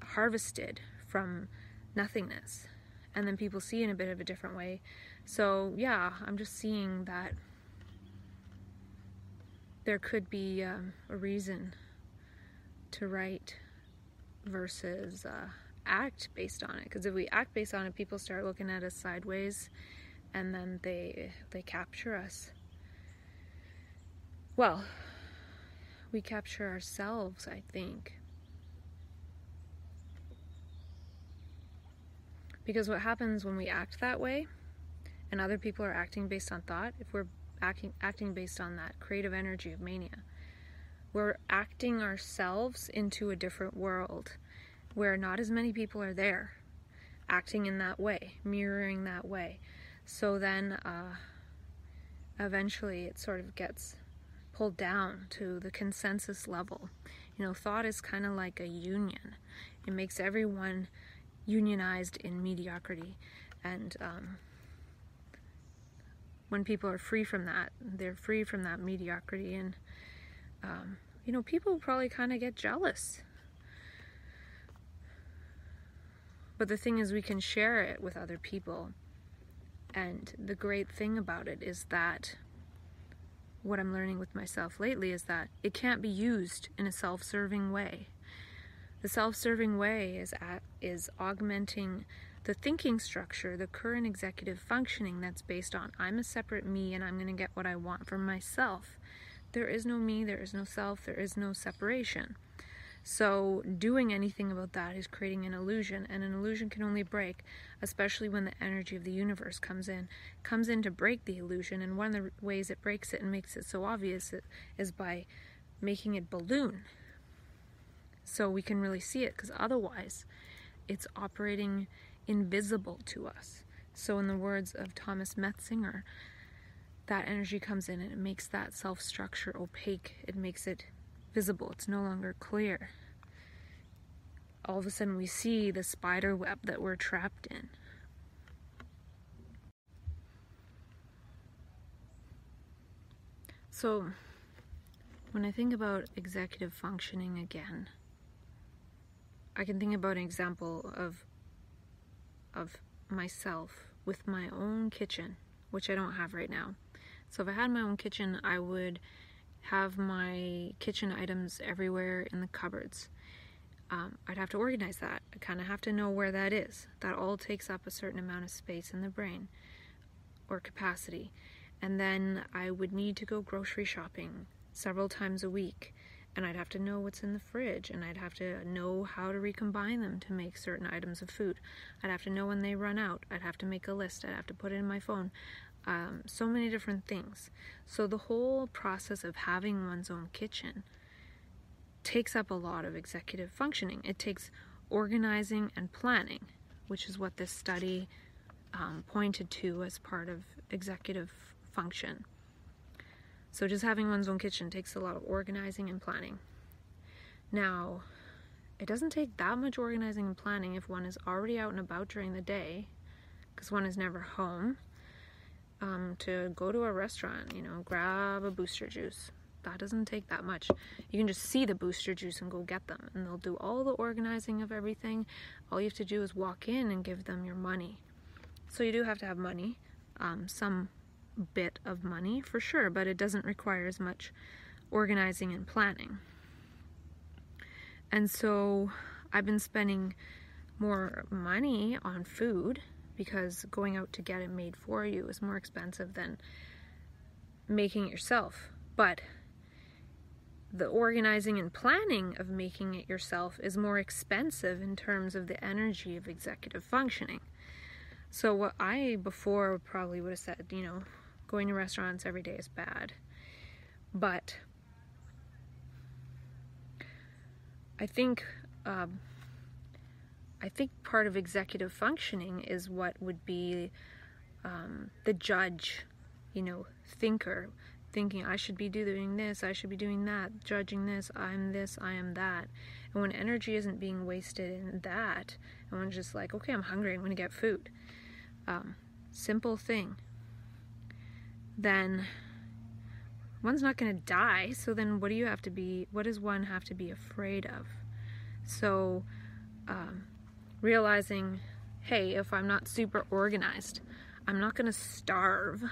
harvested from nothingness. And then people see in a bit of a different way. So yeah i'm just seeing that there could be um, a reason to write versus uh, act based on it. Because if we act based on it people start looking at us sideways and then they they capture us. Well we capture ourselves i think. Because what happens when we act that way and other people are acting based on thought if we're acting acting based on that creative energy of mania we're acting ourselves into a different world where not as many people are there acting in that way mirroring that way. So then uh, eventually it sort of gets pulled down to the consensus level. You know thought is kind of like a union. It makes everyone unionized in mediocrity. And um, when people are free from that, they're free from that mediocrity, and um, you know, people probably kind of get jealous. But the thing is, we can share it with other people. And the great thing about it is that what I'm learning with myself lately is that it can't be used in a self serving way. The self serving way is, at, is augmenting the thinking structure, the current executive functioning that's based on I'm a separate me and I'm going to get what I want for myself. There is no me, there is no self, there is no separation. So, doing anything about that is creating an illusion, and an illusion can only break, especially when the energy of the universe comes in. Comes in to break the illusion, and one of the ways it breaks it and makes it so obvious is by making it balloon. So we can really see it, because otherwise, it's operating invisible to us. So, in the words of Thomas Metzinger, that energy comes in and it makes that self structure opaque. It makes it visible. It's no longer clear. All of a sudden, we see the spider web that we're trapped in. So, when I think about executive functioning again, I can think about an example of of myself with my own kitchen, which I don't have right now. So if I had my own kitchen, I would have my kitchen items everywhere in the cupboards. Um, I'd have to organize that. I kind of have to know where that is. That all takes up a certain amount of space in the brain or capacity. And then I would need to go grocery shopping several times a week and I'd have to know what's in the fridge and I'd have to know how to recombine them to make certain items of food. I'd have to know when they run out. I'd have to make a list. I'd have to put it in my phone. Um, so many different things. So the whole process of having one's own kitchen takes up a lot of executive functioning. It takes organizing and planning, which is what this study um, pointed to as part of executive function. So just having one's own kitchen takes a lot of organizing and planning. Now, it doesn't take that much organizing and planning if one is already out and about during the day, because one is never home, um, to go to a restaurant, you know, grab a booster juice. That doesn't take that much. You can just see the booster juice and go get them, and they'll do all the organizing of everything. All you have to do is walk in and give them your money. So you do have to have money, um, some bit of money for sure, but it doesn't require as much organizing and planning. And so I've been spending more money on food because going out to get it made for you is more expensive than making it yourself. But the organizing and planning of making it yourself is more expensive in terms of the energy of executive functioning. So, what I before probably would have said, you know, going to restaurants every day is bad. But I think um, I think part of executive functioning is what would be um, the judge, you know, thinker, thinking I should be doing this, I should be doing that, judging this, I'm this, I am that. And when energy isn't being wasted in that, and when just like, okay, I'm hungry, I'm going to get food. Um, simple thing. Then one's not going to die, so then what do you have to be, what does one have to be afraid of? So, um, realizing, hey, if I'm not super organized, I'm not going to starve.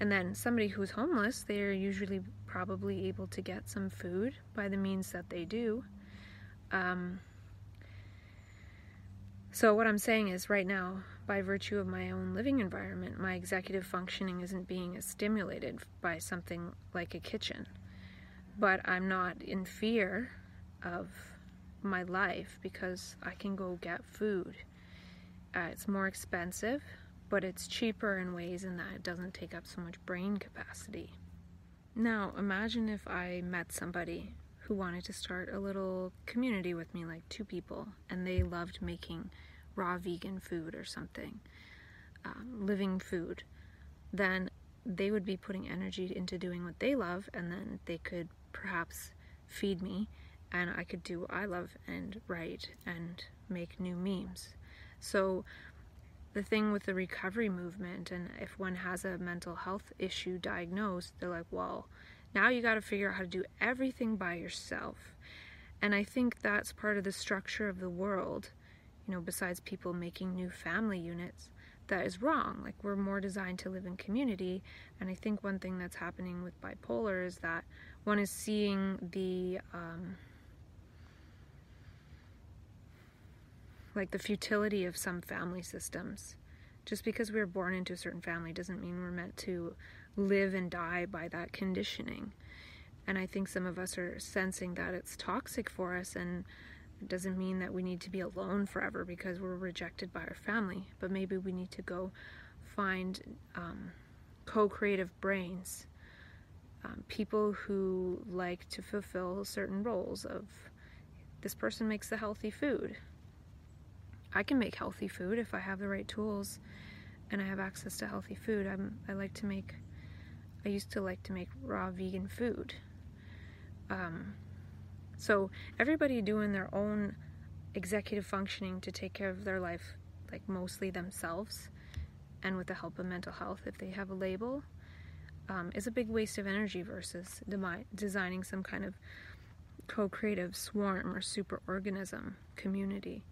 And then somebody who's homeless, they're usually probably able to get some food by the means that they do. Um, so, what I'm saying is, right now, by virtue of my own living environment, my executive functioning isn't being stimulated by something like a kitchen. But I'm not in fear of my life because I can go get food. Uh, it's more expensive, but it's cheaper in ways in that it doesn't take up so much brain capacity. Now, imagine if I met somebody who wanted to start a little community with me, like two people, and they loved making raw vegan food or something, um, living food. Then they would be putting energy into doing what they love, and then they could perhaps feed me and I could do what I love and write and make new memes. So, the thing with the recovery movement, and if one has a mental health issue diagnosed, they're like, well, now you got to figure out how to do everything by yourself. And I think that's part of the structure of the world, you know, besides people making new family units, that is wrong. Like, we're more designed to live in community. And I think one thing that's happening with bipolar is that one is seeing the, um, like the futility of some family systems. Just because we were born into a certain family doesn't mean we're meant to live and die by that conditioning. And I think some of us are sensing that it's toxic for us, and it doesn't mean that we need to be alone forever because we're rejected by our family. But maybe we need to go find um, co creative brains, um, people who like to fulfill certain roles of this person makes the healthy food I can make healthy food if I have the right tools and I have access to healthy food. I'm, I like to make, I used to like to make raw vegan food. Um, so everybody doing their own executive functioning to take care of their life, like mostly themselves, and with the help of mental health if they have a label, um, is a big waste of energy versus demi- designing some kind of co creative swarm or super organism community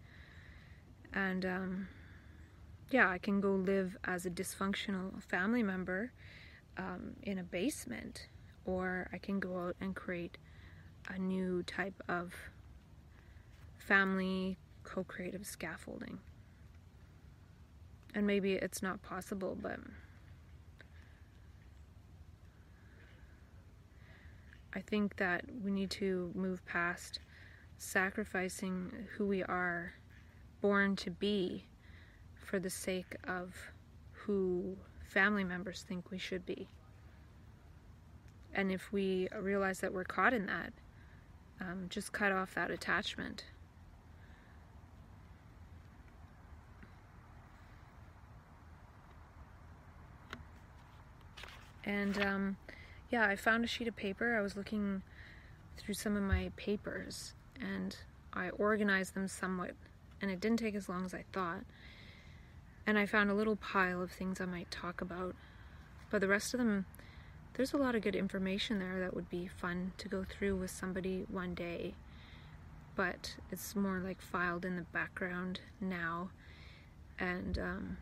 and um, yeah, I can go live as a dysfunctional family member um, in a basement, or I can go out and create a new type of family co creative scaffolding. And maybe it's not possible, but I think that we need to move past sacrificing who we are born to be for the sake of who family members think we should be. And if we realize that we're caught in that, um, just cut off that attachment. And um, yeah, I found a sheet of paper. I was looking through some of my papers and I organized them somewhat and it didn't take as long as I thought. And I found a little pile of things I might talk about. But the rest of them, there's a lot of good information there that would be fun to go through with somebody one day. But it's more like filed in the background now. And um,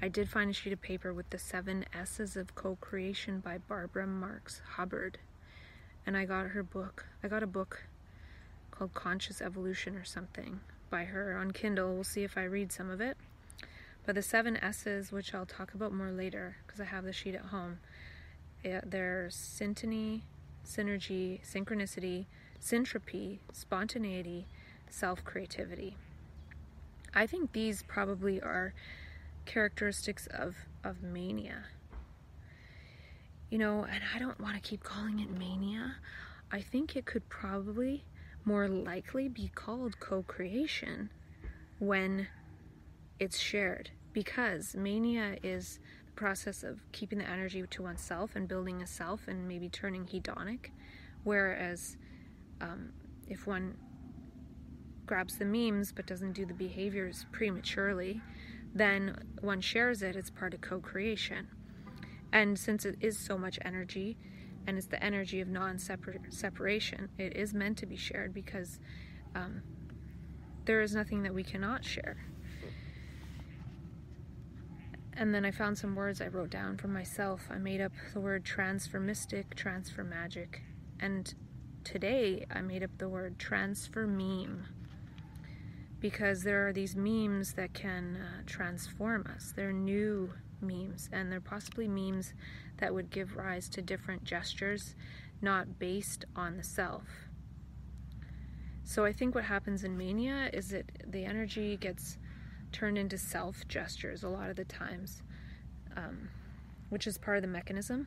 I did find a sheet of paper with the seven S's of co creation by Barbara Marx Hubbard. And I got her book. I got a book called Conscious Evolution or something by her on Kindle. We'll see if I read some of it. But the seven S's, which I'll talk about more later because I have the sheet at home, eh, they're syntony, synergy, synchronicity, syntropy, spontaneity, self creativity. I think these probably are characteristics of, of mania. You know, and I don't want to keep calling it mania. I think it could probably more likely be called co creation when it's shared because mania is the process of keeping the energy to oneself and building a self and maybe turning hedonic whereas um, if one grabs the memes but doesn't do the behaviors prematurely then one shares it it's part of co-creation. And since it is so much energy and it's the energy of non-separation it is meant to be shared because um, there is nothing that we cannot share and then I found some words I wrote down for myself. I made up the word transfer mystic, transfer magic, and today I made up the word transfer meme because there are these memes that can uh, transform us. They're new memes, and they're possibly memes that would give rise to different gestures, not based on the self. So I think what happens in mania is that the energy gets turned into self gestures a lot of the times, um, which is part of the mechanism.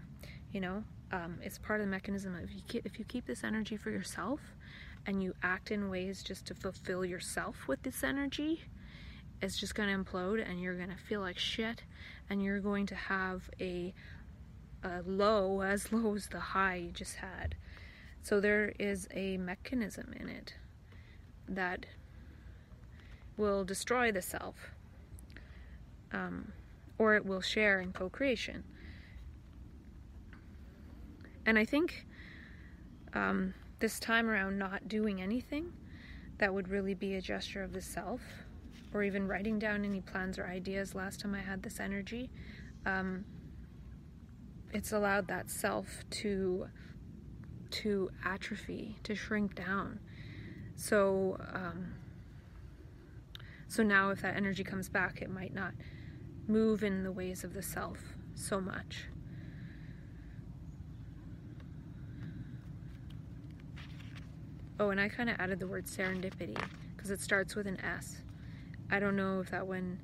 You know, um, it's part of the mechanism of you keep, if you keep this energy for yourself and you act in ways just to fulfill yourself with this energy, it's just going to implode and you're going to feel like shit and you're going to have a, a low as low as the high you just had. So there is a mechanism in it that will destroy the self, um, or it will share in co creation. And I think um, this time around, not doing anything that would really be a gesture of the self, or even writing down any plans or ideas last time I had this energy, um, it's allowed that self to to atrophy, to shrink down. So um, so now, if that energy comes back, it might not move in the ways of the self so much. Oh, and I kind of added the word serendipity because it starts with an S. I don't know if that one.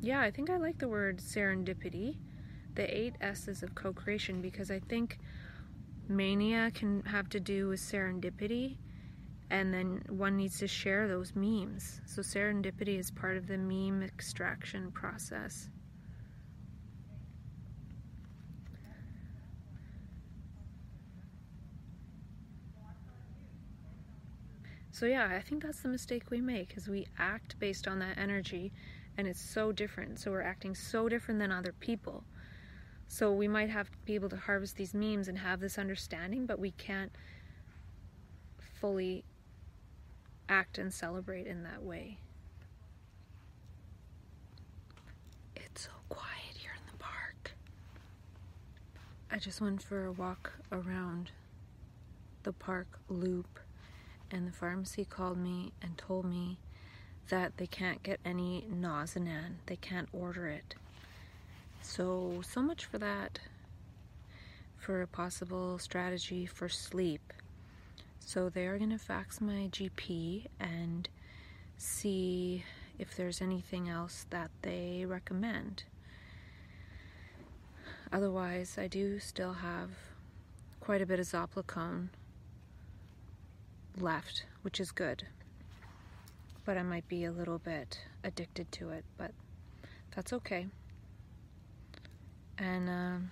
Yeah, I think I like the word serendipity, the eight S's of co creation, because I think mania can have to do with serendipity and then one needs to share those memes. So serendipity is part of the meme extraction process. So yeah, I think that's the mistake we make is we act based on that energy and it's so different. So we're acting so different than other people. So we might have to be able to harvest these memes and have this understanding, but we can't fully act and celebrate in that way. It's so quiet here in the park. I just went for a walk around the park loop, and the pharmacy called me and told me that they can't get any Nozinan. They can't order it. So, so much for that. For a possible strategy for sleep. So they are going to fax my GP and see if there's anything else that they recommend. Otherwise, I do still have quite a bit of Zopiclone left, which is good. But I might be a little bit addicted to it, but that's okay. And um,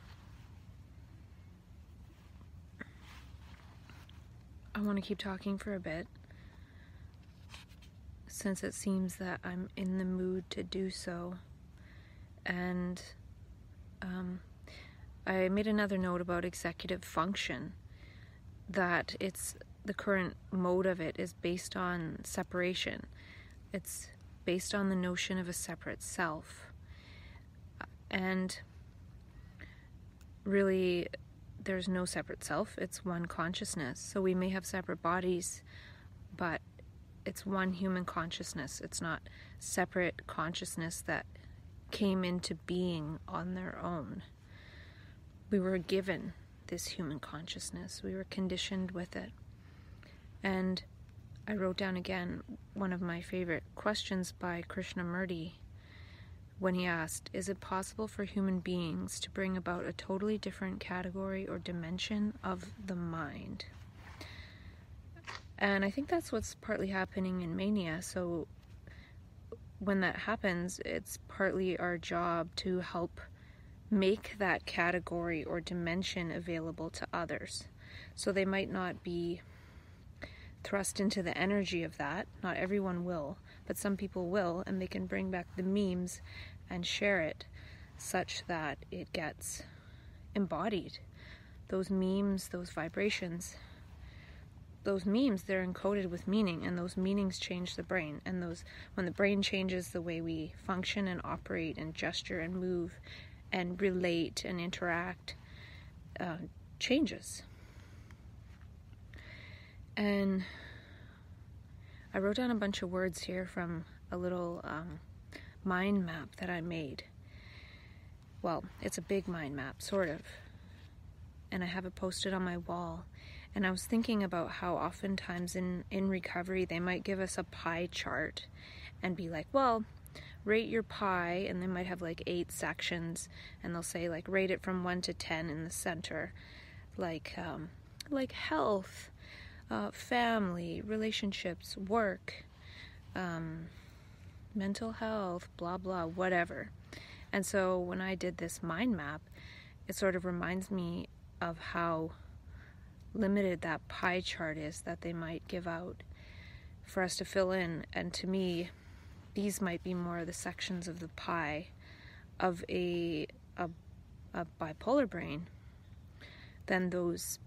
I want to keep talking for a bit since it seems that I'm in the mood to do so. And um, I made another note about executive function that it's the current mode of it is based on separation, it's based on the notion of a separate self. And really, there's no separate self, it's one consciousness. So we may have separate bodies, but it's one human consciousness. It's not separate consciousness that came into being on their own. We were given this human consciousness, we were conditioned with it. And I wrote down again one of my favorite questions by Krishnamurti when he asked, Is it possible for human beings to bring about a totally different category or dimension of the mind? And I think that's what's partly happening in mania. So when that happens, it's partly our job to help make that category or dimension available to others. So they might not be thrust into the energy of that. Not everyone will, but some people will, and they can bring back the memes and share it such that it gets embodied. Those memes, those vibrations, those memes, they're encoded with meaning, and those meanings change the brain. And those, when the brain changes the way we function and operate and gesture and move and relate and interact, uh, changes. And I wrote down a bunch of words here from a little um, mind map that I made. Well, it's a big mind map, sort of. And I have it posted on my wall. And I was thinking about how oftentimes in, in recovery they might give us a pie chart and be like, well, rate your pie, and they might have like eight sections, and they'll say like rate it from one to ten in the center, like um, like health, uh, family, relationships, work, um, mental health, blah, blah, whatever. And so when I did this mind map, it sort of reminds me of how limited that pie chart is that they might give out for us to fill in. And to me, these might be more of the sections of the pie of a, a, a bipolar brain than those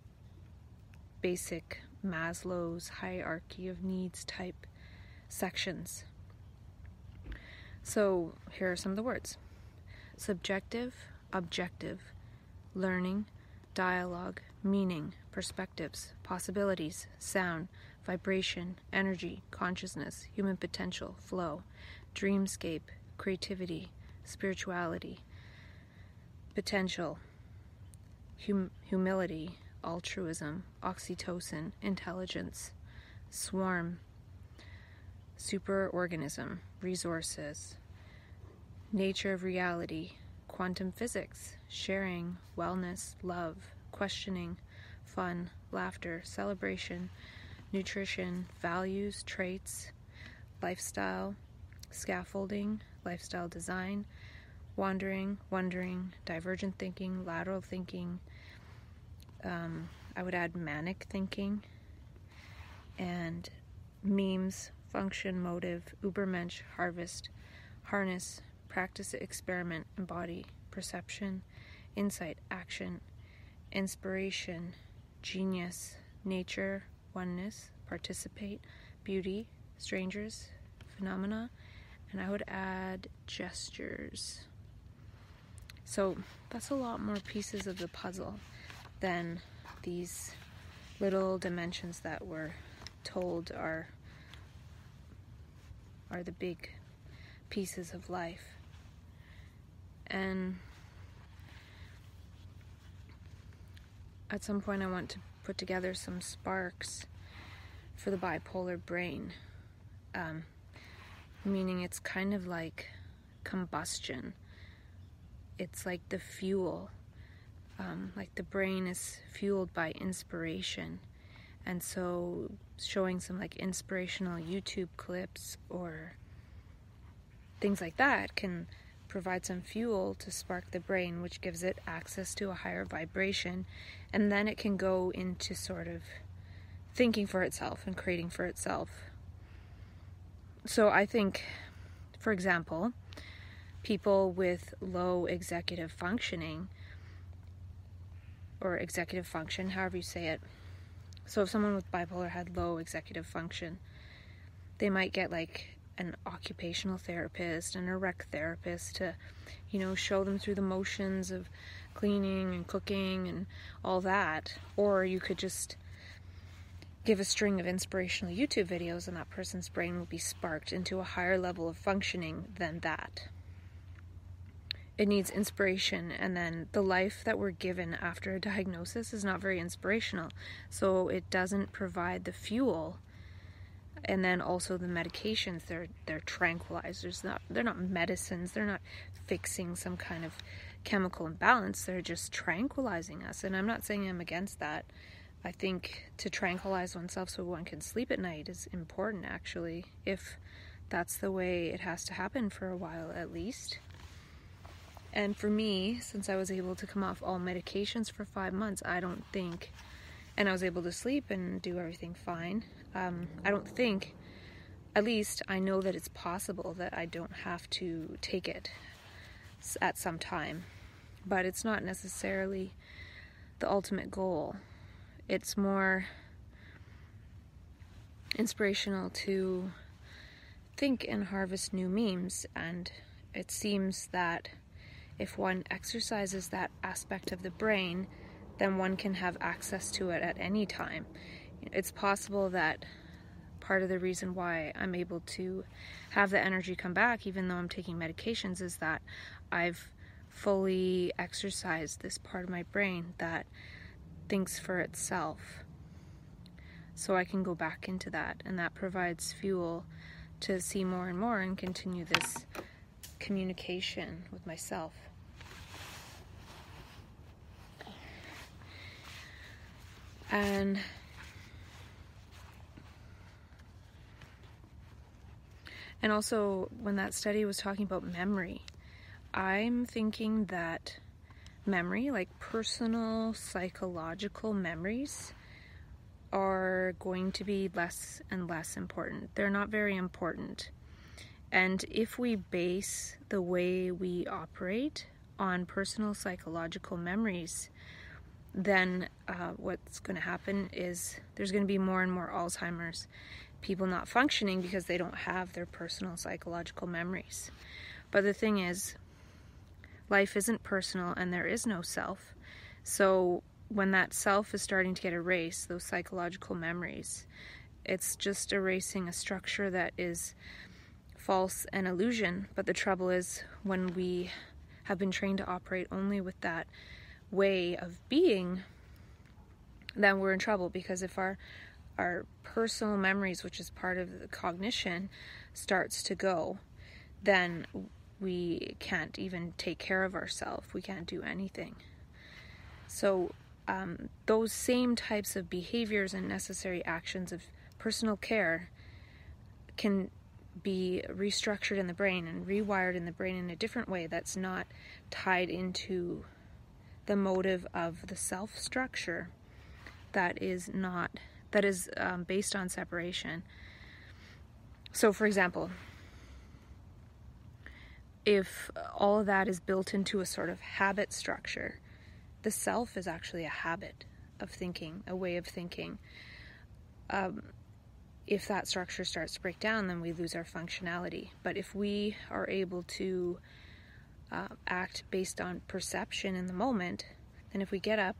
basic Maslow's hierarchy of needs type sections. So here are some of the words subjective, objective, learning, dialogue, meaning, perspectives, possibilities, sound, vibration, energy, consciousness, human potential, flow, dreamscape, creativity, spirituality, potential, hum- humility, altruism, oxytocin, intelligence, swarm, superorganism, resources, nature of reality, quantum physics, sharing, wellness, love, questioning, fun, laughter, celebration, nutrition, values, traits, lifestyle, scaffolding, lifestyle design, wandering, wondering, divergent thinking, lateral thinking, um, I would add manic thinking and memes, function, motive, ubermensch, harvest, harness, practice, experiment, embody, perception, insight, action, inspiration, genius, nature, oneness, participate, beauty, strangers, phenomena, and I would add gestures. So that's a lot more pieces of the puzzle than these little dimensions that we're told are are the big pieces of life. And at some point I want to put together some sparks for the bipolar brain. Um, meaning it's kind of like combustion. It's like the fuel um, like the brain is fueled by inspiration. And so showing some like inspirational youtube clips or things like that can provide some fuel to spark the brain which gives it access to a higher vibration. And then it can go into sort of thinking for itself and creating for itself. So i think for example people with low executive functioning or executive function, however you say it. So if someone with bipolar had low executive function, they might get like an occupational therapist and a rec therapist to, you know, show them through the motions of cleaning and cooking and all that. Or you could just give a string of inspirational YouTube videos and that person's brain will be sparked into a higher level of functioning than that it needs inspiration and then the life that we're given after a diagnosis is not very inspirational. So it doesn't provide the fuel and then also the medications they're they're tranquilizers not they're not medicines. They're not fixing some kind of chemical imbalance. They're just tranquilizing us. And i'm not saying i'm against that. I think to tranquilize oneself so one can sleep at night is important, actually, if that's the way it has to happen for a while at least. And for me, since I was able to come off all medications for five months, I don't think, and I was able to sleep and do everything fine, um, I don't think, at least I know that it's possible that I don't have to take it at some time. But it's not necessarily the ultimate goal. It's more inspirational to think and harvest new memes, and it seems that if one exercises that aspect of the brain, then one can have access to it at any time. It's possible that part of the reason why I'm able to have the energy come back, even though I'm taking medications, is that I've fully exercised this part of my brain that thinks for itself. So I can go back into that, and that provides fuel to see more and more and continue this communication with myself. And and also when that study was talking about memory, I'm thinking that memory, like personal psychological memories, are going to be less and less important. They're not very important. And if we base the way we operate on personal psychological memories, then uh, what's going to happen is there's going to be more and more Alzheimer's, people not functioning because they don't have their personal psychological memories. But the thing is, life isn't personal and there is no self. So when that self is starting to get erased, those psychological memories, it's just erasing a structure that is false and illusion. But the trouble is, when we have been trained to operate only with that way of being, then we're in trouble because if our our personal memories, which is part of the cognition, starts to go, then we can't even take care of ourselves. We can't do anything. So um, those same types of behaviors and necessary actions of personal care can be restructured in the brain and rewired in the brain in a different way that's not tied into the motive of the self structure that is not that is um, based on separation so for example if all of that is built into a sort of habit structure the self is actually a habit of thinking, a way of thinking. Um, if that structure starts to break down, then we lose our functionality. But if we are able to uh, act based on perception in the moment, then if we get up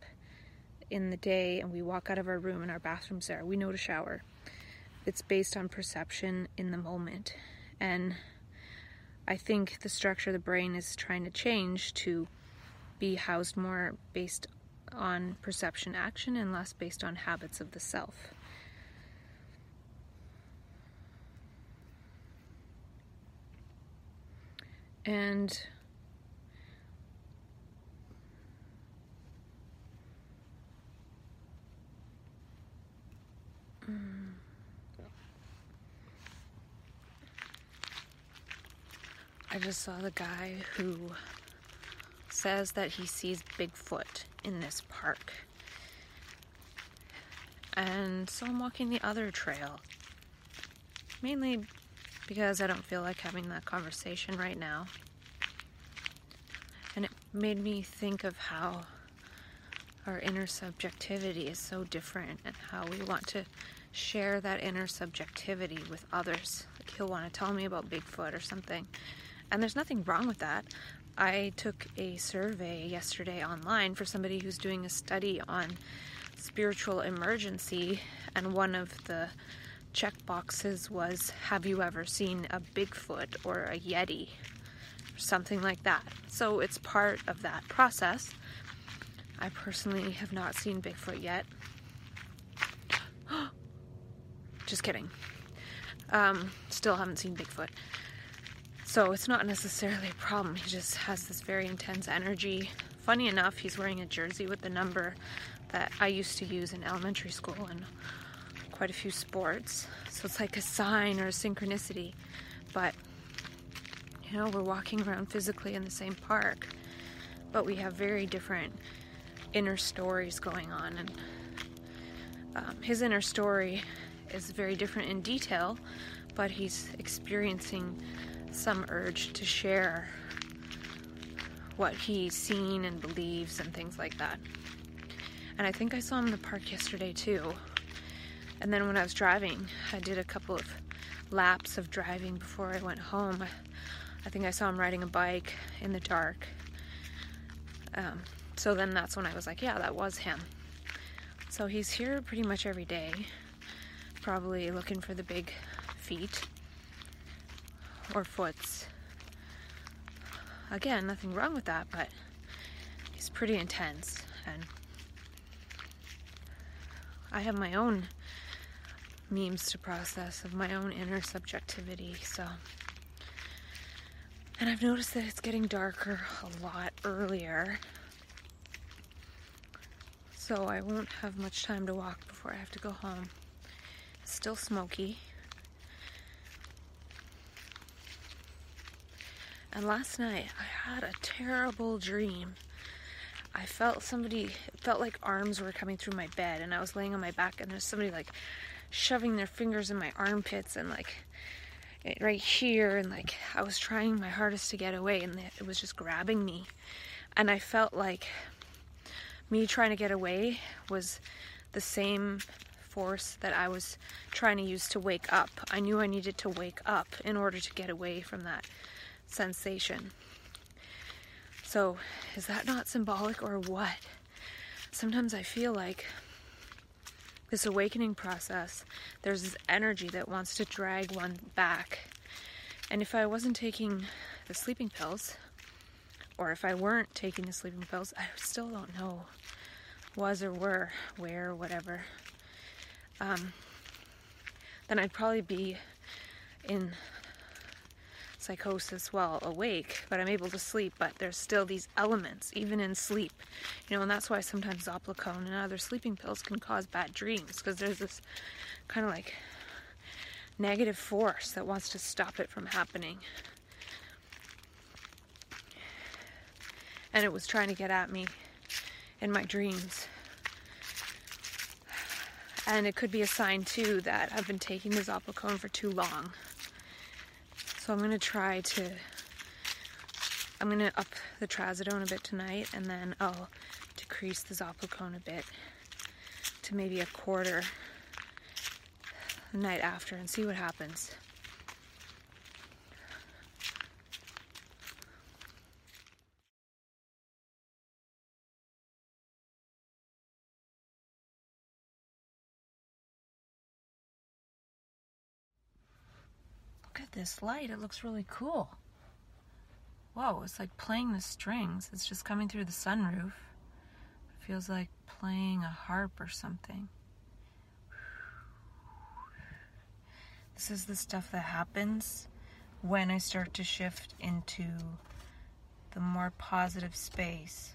in the day and we walk out of our room and our bathroom's there, we know to shower. It's based on perception in the moment. And I think the structure of the brain is trying to change to be housed more based on perception action and less based on habits of the self. And I just saw the guy who says that he sees Bigfoot in this park. And so I'm walking the other trail. Mainly because I don't feel like having that conversation right now. And it made me think of how our inner subjectivity is so different and how we want to share that inner subjectivity with others. Like he'll want to tell me about Bigfoot or something. And there's nothing wrong with that. I took a survey yesterday online for somebody who's doing a study on spiritual emergency, and one of the check boxes was Have you ever seen a Bigfoot or a Yeti? Or something like that. So it's part of that process. I personally have not seen Bigfoot yet. Just kidding. Um, still haven't seen Bigfoot. So it's not necessarily a problem. He just has this very intense energy. Funny enough, he's wearing a jersey with the number that I used to use in elementary school and quite a few sports. So it's like a sign or a synchronicity. But, you know, we're walking around physically in the same park, but we have very different inner stories going on. And um, his inner story is very different in detail, but he's experiencing some urge to share what he's seen and believes and things like that. And I think I saw him in the park yesterday too. And then when I was driving, I did a couple of laps of driving before I went home. I think I saw him riding a bike in the dark. Um, so then that's when I was like, yeah, that was him. So he's here pretty much every day, probably looking for the big feet or foots. Again, nothing wrong with that, but he's pretty intense and I have my own memes to process of my own inner subjectivity, so and I've noticed that it's getting darker a lot earlier. So I won't have much time to walk before I have to go home. Still smoky. And last night I had a terrible dream. I felt somebody, felt like arms were coming through my bed, and I was laying on my back, and there's somebody like shoving their fingers in my armpits and like right here, and like I was trying my hardest to get away, and it was just grabbing me. And I felt like me trying to get away was the same force that I was trying to use to wake up. I knew I needed to wake up in order to get away from that sensation. So, is that not symbolic or what? Sometimes I feel like this awakening process, there's this energy that wants to drag one back. And if I wasn't taking the sleeping pills, or if I weren't taking the sleeping pills, I still don't know was or were, where, whatever. Um, then I'd probably be in psychosis while awake, but I'm able to sleep. But there's still these elements, even in sleep, you know, and that's why sometimes Zopiclone and other sleeping pills can cause bad dreams because there's this kind of like negative force that wants to stop it from happening. And it was trying to get at me in my dreams. And it could be a sign too that I've been taking the Zopiclone for too long. So I'm gonna try to, I'm gonna up the trazodone a bit tonight and then I'll decrease the Zopiclone a bit to maybe a quarter the night after and see what happens. This light. It looks really cool. Whoa, it's like playing the strings. It's just coming through the sunroof. It feels like playing a harp or something. This is the stuff that happens when I start to shift into the more positive space.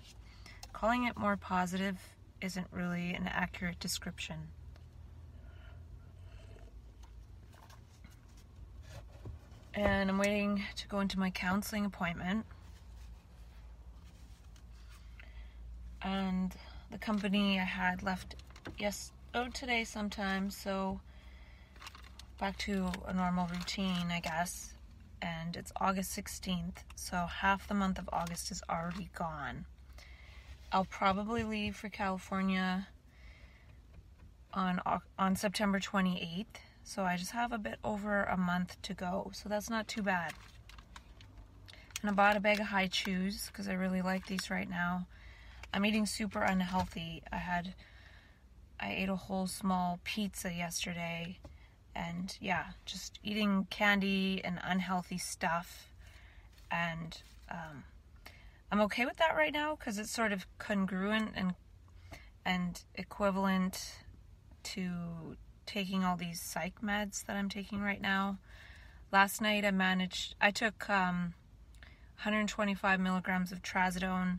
Calling it more positive isn't really an accurate description. And I'm waiting to go into my counseling appointment. And the company I had left yes oh today sometime, so back to a normal routine, I guess. And it's August 16th, so half the month of August is already gone. I'll probably leave for California on on September 28th so I just have a bit over a month to go. So that's not too bad. And I bought a bag of Hi-Chews because I really like these right now. I'm eating super unhealthy. I had I ate a whole small pizza yesterday and yeah, just eating candy and unhealthy stuff. And um, I'm okay with that right now because it's sort of congruent and and equivalent to taking all these psych meds that I'm taking right now. Last night I managed, I took um, 125 milligrams of trazodone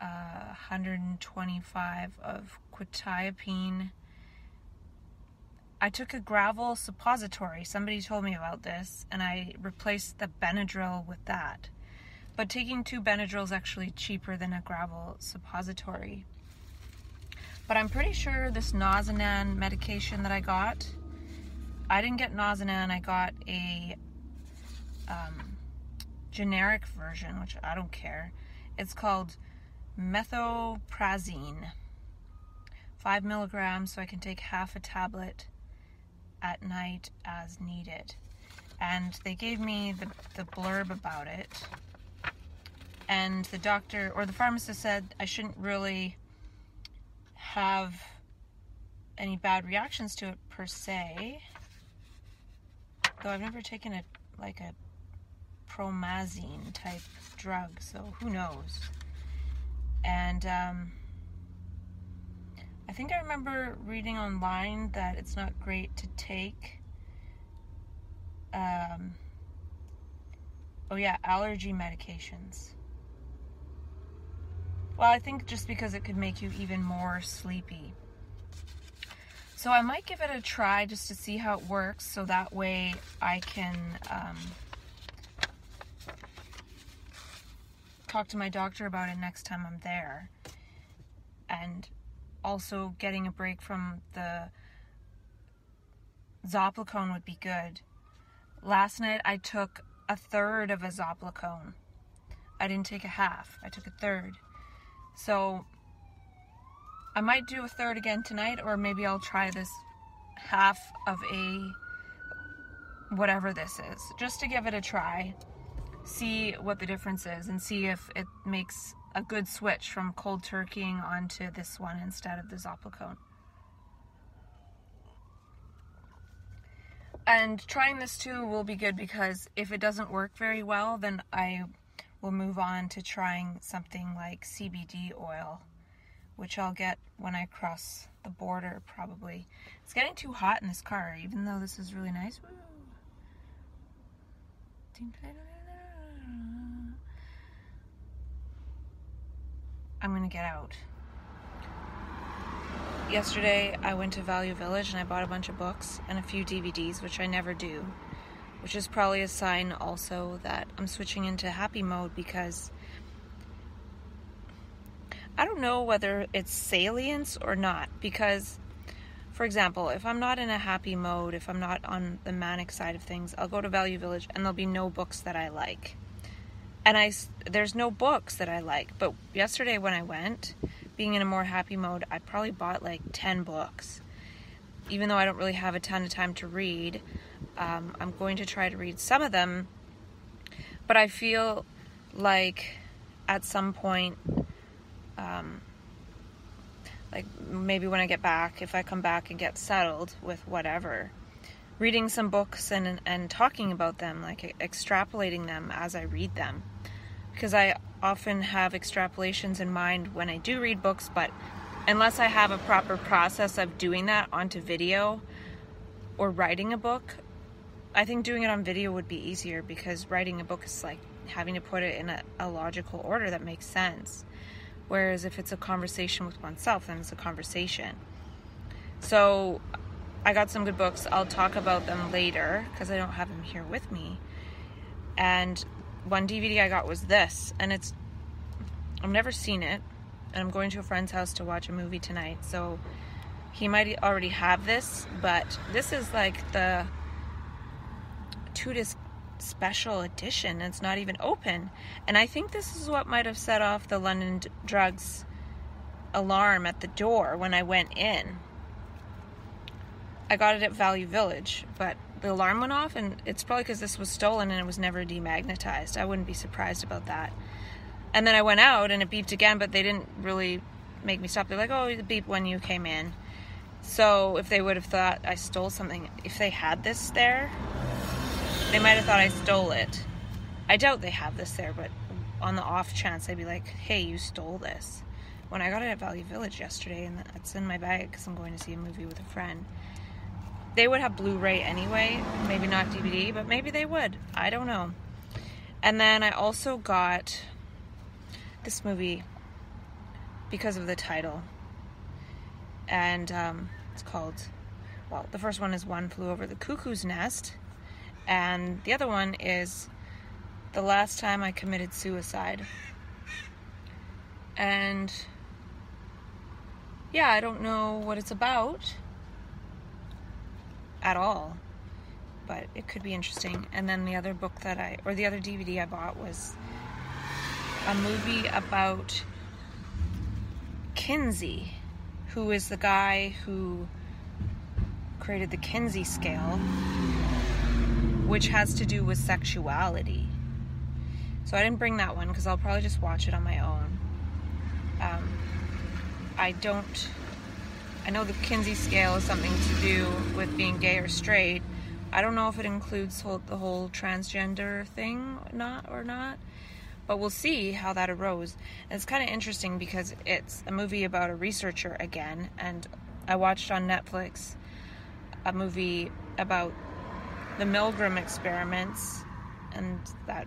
uh, 125 of quetiapine. I took a Gravol suppository. Somebody told me about this, and I replaced the Benadryl with that. But taking two Benadryl is actually cheaper than a Gravol suppository. But I'm pretty sure this Nozinan medication that I got, I didn't get Nozinan, I got a um, generic version, which I don't care. It's called methoprazine. Five milligrams, so I can take half a tablet at night as needed. And they gave me the, the blurb about it. And the doctor or the pharmacist said I shouldn't really have any bad reactions to it per se. Though I've never taken a like a promazine type drug, so who knows. And um, I think I remember reading online that it's not great to take. Um, oh, yeah, allergy medications. Well, I think just because it could make you even more sleepy. So I might give it a try just to see how it works so that way I can um, talk to my doctor about it next time I'm there. And also getting a break from the Zopiclone would be good. Last night I took a third of a Zopiclone. I didn't take a half, I took a third. So I might do a third again tonight, or maybe I'll try this half of a whatever this is, just to give it a try, see what the difference is, and see if it makes a good switch from cold turkeying onto this one instead of the Zopiclone. And trying this too will be good because if it doesn't work very well, then I will move on to trying something like CBD oil, which I'll get when I cross the border probably. It's getting too hot in this car, even though this is really nice. I'm gonna get out. Yesterday, I went to Value Village and I bought a bunch of books and a few DVDs, which I never do which is probably a sign also that I'm switching into happy mode because I don't know whether it's salience or not. Because, for example, if I'm not in a happy mode, if I'm not on the manic side of things, I'll go to Value Village and there'll be no books that I like. And I, there's no books that I like. But yesterday when I went, being in a more happy mode, I probably bought like 10 books. Even though I don't really have a ton of time to read, um, I'm going to try to read some of them, but I feel like at some point, um, like maybe when I get back, if I come back and get settled with whatever, reading some books and and talking about them, like extrapolating them as I read them, because I often have extrapolations in mind when I do read books, but unless I have a proper process of doing that onto video or writing a book, I think doing it on video would be easier because writing a book is like having to put it in a, a logical order that makes sense. Whereas if it's a conversation with oneself, then it's a conversation. So I got some good books. I'll talk about them later because I don't have them here with me. And one DVD I got was this, and it's I've never seen it, and I'm going to a friend's house to watch a movie tonight. So he might already have this, but this is like the disc special edition. It's not even open. And I think this is what might have set off the London Drugs alarm at the door when I went in. I got it at Value Village, but the alarm went off, and it's probably because this was stolen and it was never demagnetized. I wouldn't be surprised about that. And then I went out and it beeped again, but they didn't really make me stop. They're like, oh, it beeped when you came in. So if they would have thought I stole something, if they had this there, they might have thought I stole it. I doubt they have this there, but on the off chance, they'd be like, hey, you stole this. When I got it at Value Village yesterday, and it's in my bag because I'm going to see a movie with a friend, they would have Blu ray anyway. Maybe not DVD, but maybe they would. I don't know. And then I also got this movie. because of the title. And um, it's called, well, the first one is One Flew Over the Cuckoo's Nest, and the other one is The Last Time I Committed Suicide. And yeah, I don't know what it's about at all, but it could be interesting. And then the other book that I, or the other DVD I bought was a movie about Kinsey, who is the guy who created the Kinsey scale, which has to do with sexuality. So I didn't bring that one because I'll probably just watch it on my own. Um, I don't. I know the Kinsey scale is something to do with being gay or straight. I don't know if it includes whole, the whole transgender thing, not or not but we'll see how that arose. And it's kind of interesting because it's a movie about a researcher again, and I watched on Netflix a movie about the Milgram experiments and that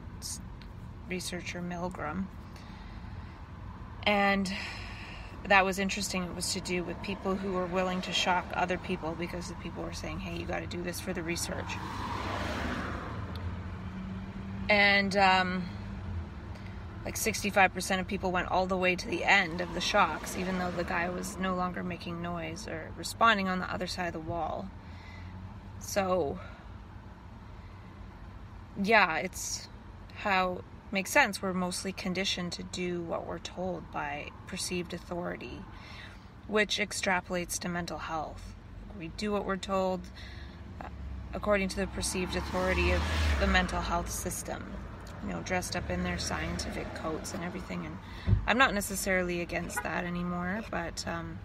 researcher Milgram. And that was interesting. It was to do with people who were willing to shock other people because the people were saying, hey, you got to do this for the research. And, um, like 65% of people went all the way to the end of the shocks, even though the guy was no longer making noise or responding on the other side of the wall. So, yeah, it's how makes sense. We're mostly conditioned to do what we're told by perceived authority, which extrapolates to mental health. We do what we're told uh, according to the perceived authority of the mental health system you know, dressed up in their scientific coats and everything. And I'm not necessarily against that anymore, but um,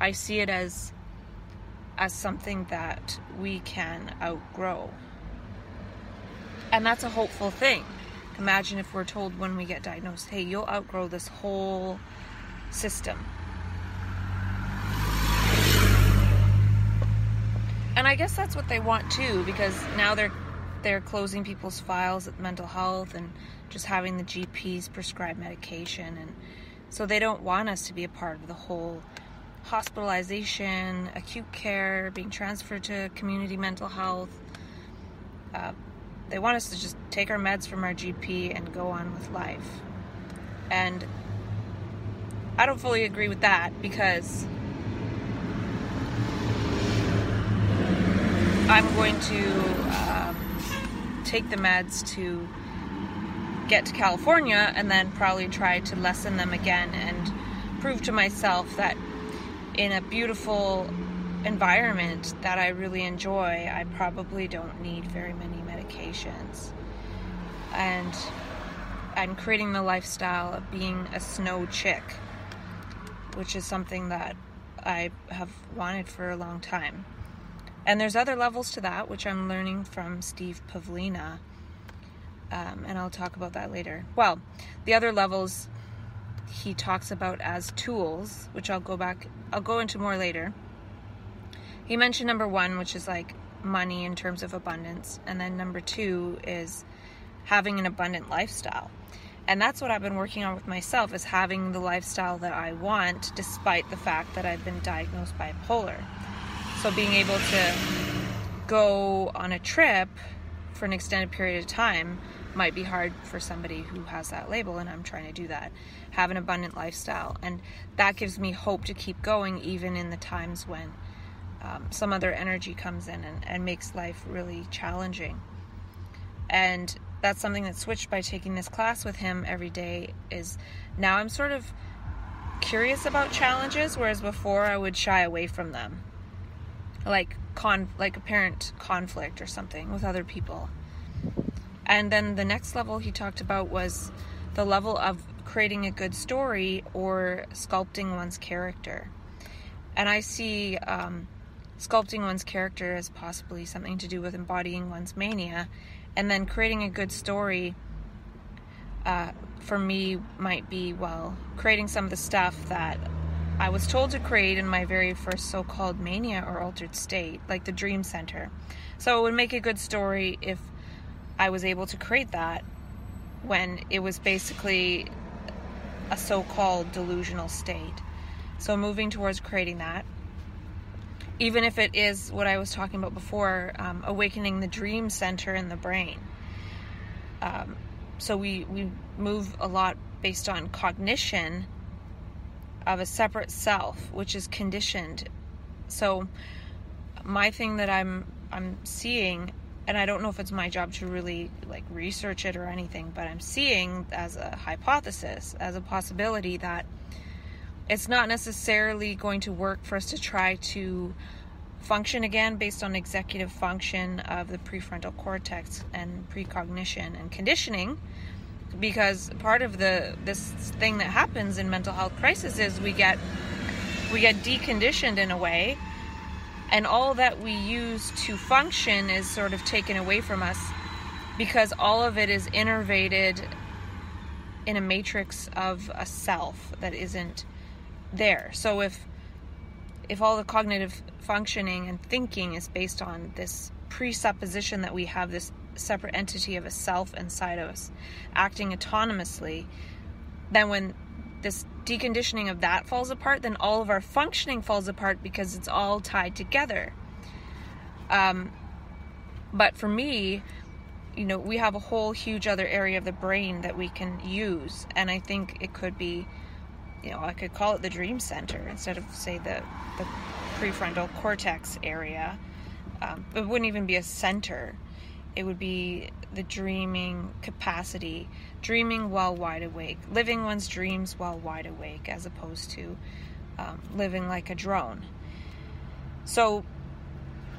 I see it as as something that we can outgrow. And that's a hopeful thing. Imagine if we're told when we get diagnosed, hey, you'll outgrow this whole system. And I guess that's what they want too, because now they're they're closing people's files at mental health and just having the GPs prescribe medication. And so they don't want us to be a part of the whole hospitalization, acute care, being transferred to community mental health. Uh, they want us to just take our meds from our GP and go on with life. And I don't fully agree with that because I'm going to um, take the meds to get to California and then probably try to lessen them again and prove to myself that in a beautiful environment that I really enjoy, I probably don't need very many medications. And I'm creating the lifestyle of being a snow chick, which is something that I have wanted for a long time. And there's other levels to that, which I'm learning from Steve Pavlina. Um, and I'll talk about that later. Well, the other levels he talks about as tools, which I'll go back, I'll go into more later. He mentioned number one, which is like money in terms of abundance. And then number two is having an abundant lifestyle. And that's what I've been working on with myself is having the lifestyle that I want despite the fact that I've been diagnosed bipolar. So being able to go on a trip for an extended period of time might be hard for somebody who has that label, and I'm trying to do that. Have an abundant lifestyle, and that gives me hope to keep going even in the times when um, some other energy comes in and, and makes life really challenging. And that's something that switched by taking this class with him every day. Is now I'm sort of curious about challenges, whereas before I would shy away from them like con like apparent conflict or something with other people. And then the next level he talked about was the level of creating a good story or sculpting one's character. And I see um, sculpting one's character as possibly something to do with embodying one's mania, and then creating a good story. Uh, for me, might be well, creating some of the stuff that I was told to create in my very first so called mania or altered state, like the Dream Center. So it would make a good story if I was able to create that when it was basically a so called delusional state. So, moving towards creating that, even if it is what I was talking about before, um, awakening the dream center in the brain. Um, so, we, we move a lot based on cognition of a separate self, which is conditioned. So, my thing that I'm I'm seeing and I don't know if it's my job to really like research it or anything, but I'm seeing as a hypothesis, as a possibility that it's not necessarily going to work for us to try to function again based on executive function of the prefrontal cortex and precognition and conditioning because part of the this thing that happens in mental health crisis is we get we get deconditioned in a way and all that we use to function is sort of taken away from us because all of it is innervated in a matrix of a self that isn't there. So if if all the cognitive functioning and thinking is based on this presupposition that we have this separate entity of a self inside of us acting autonomously, then when this deconditioning of that falls apart, then all of our functioning falls apart because it's all tied together. Um, but for me, you know, we have a whole huge other area of the brain that we can use, and I think it could be, you know, I could call it the dream center instead of say the the prefrontal cortex area. Um, it wouldn't even be a center; it would be the dreaming capacity, dreaming while wide awake, living one's dreams while wide awake, as opposed to um, living like a drone. So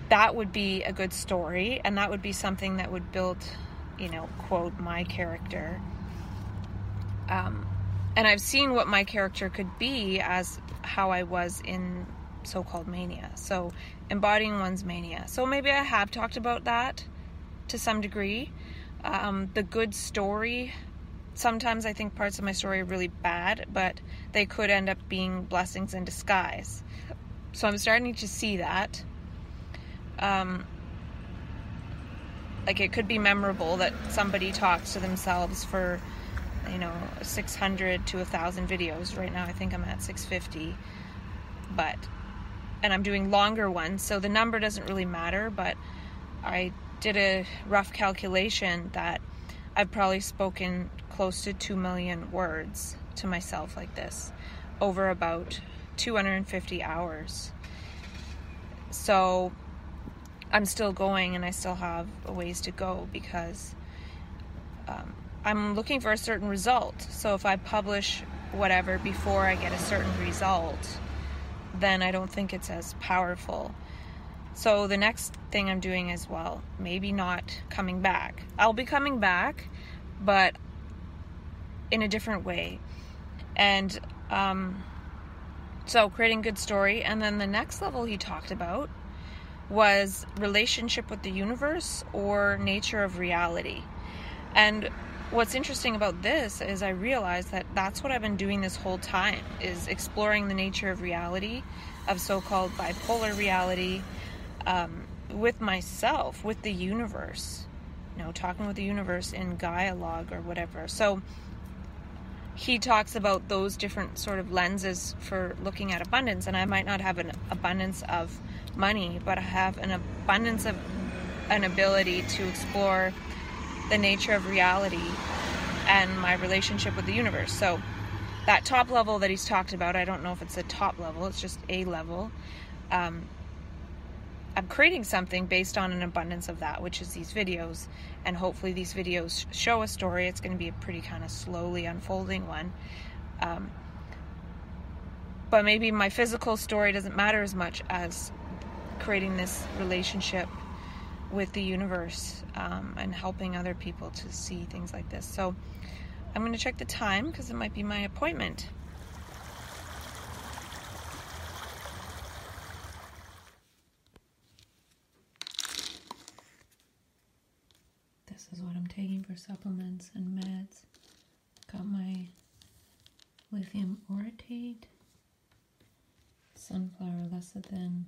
that would be a good story, and that would be something that would build, you know, quote, my character. Um, and I've seen what my character could be as how I was in so called mania. So, embodying one's mania. So, maybe I have talked about that to some degree. Um, the good story, sometimes I think parts of my story are really bad, but they could end up being blessings in disguise. So I'm starting to see that. Um, like it could be memorable that somebody talks to themselves for you know 600 to 1000 videos right now i think i'm at 650 but and i'm doing longer ones so the number doesn't really matter but i did a rough calculation that I've probably spoken close to 2 million words to myself like this over about 250 hours. So I'm still going and I still have a ways to go because um, I'm looking for a certain result. So if I publish whatever before I get a certain result, then I don't think it's as powerful so the next thing I'm doing is well, maybe not coming back. I'll be coming back, but in a different way. And um, so creating good story. And then the next level he talked about was relationship with the universe or nature of reality. And what's interesting about this is I realized that that's what I've been doing this whole time is exploring the nature of reality, of so-called bipolar reality, um, with myself, with the universe, you know, talking with the universe in dialogue or whatever. So he talks about those different sort of lenses for looking at abundance, and I might not have an abundance of money, but I have an abundance of an ability to explore the nature of reality and my relationship with the universe. So that top level that he's talked about, I don't know if it's a top level, it's just a level. Um, I'm creating something based on an abundance of that, which is these videos. And hopefully, these videos show a story. It's going to be a pretty kind of slowly unfolding one. Um, but maybe my physical story doesn't matter as much as creating this relationship with the universe um, and helping other people to see things like this. So I'm going to check the time because it might be my appointment. This is what I'm taking for supplements and meds. Got my lithium orotate, sunflower lecithin,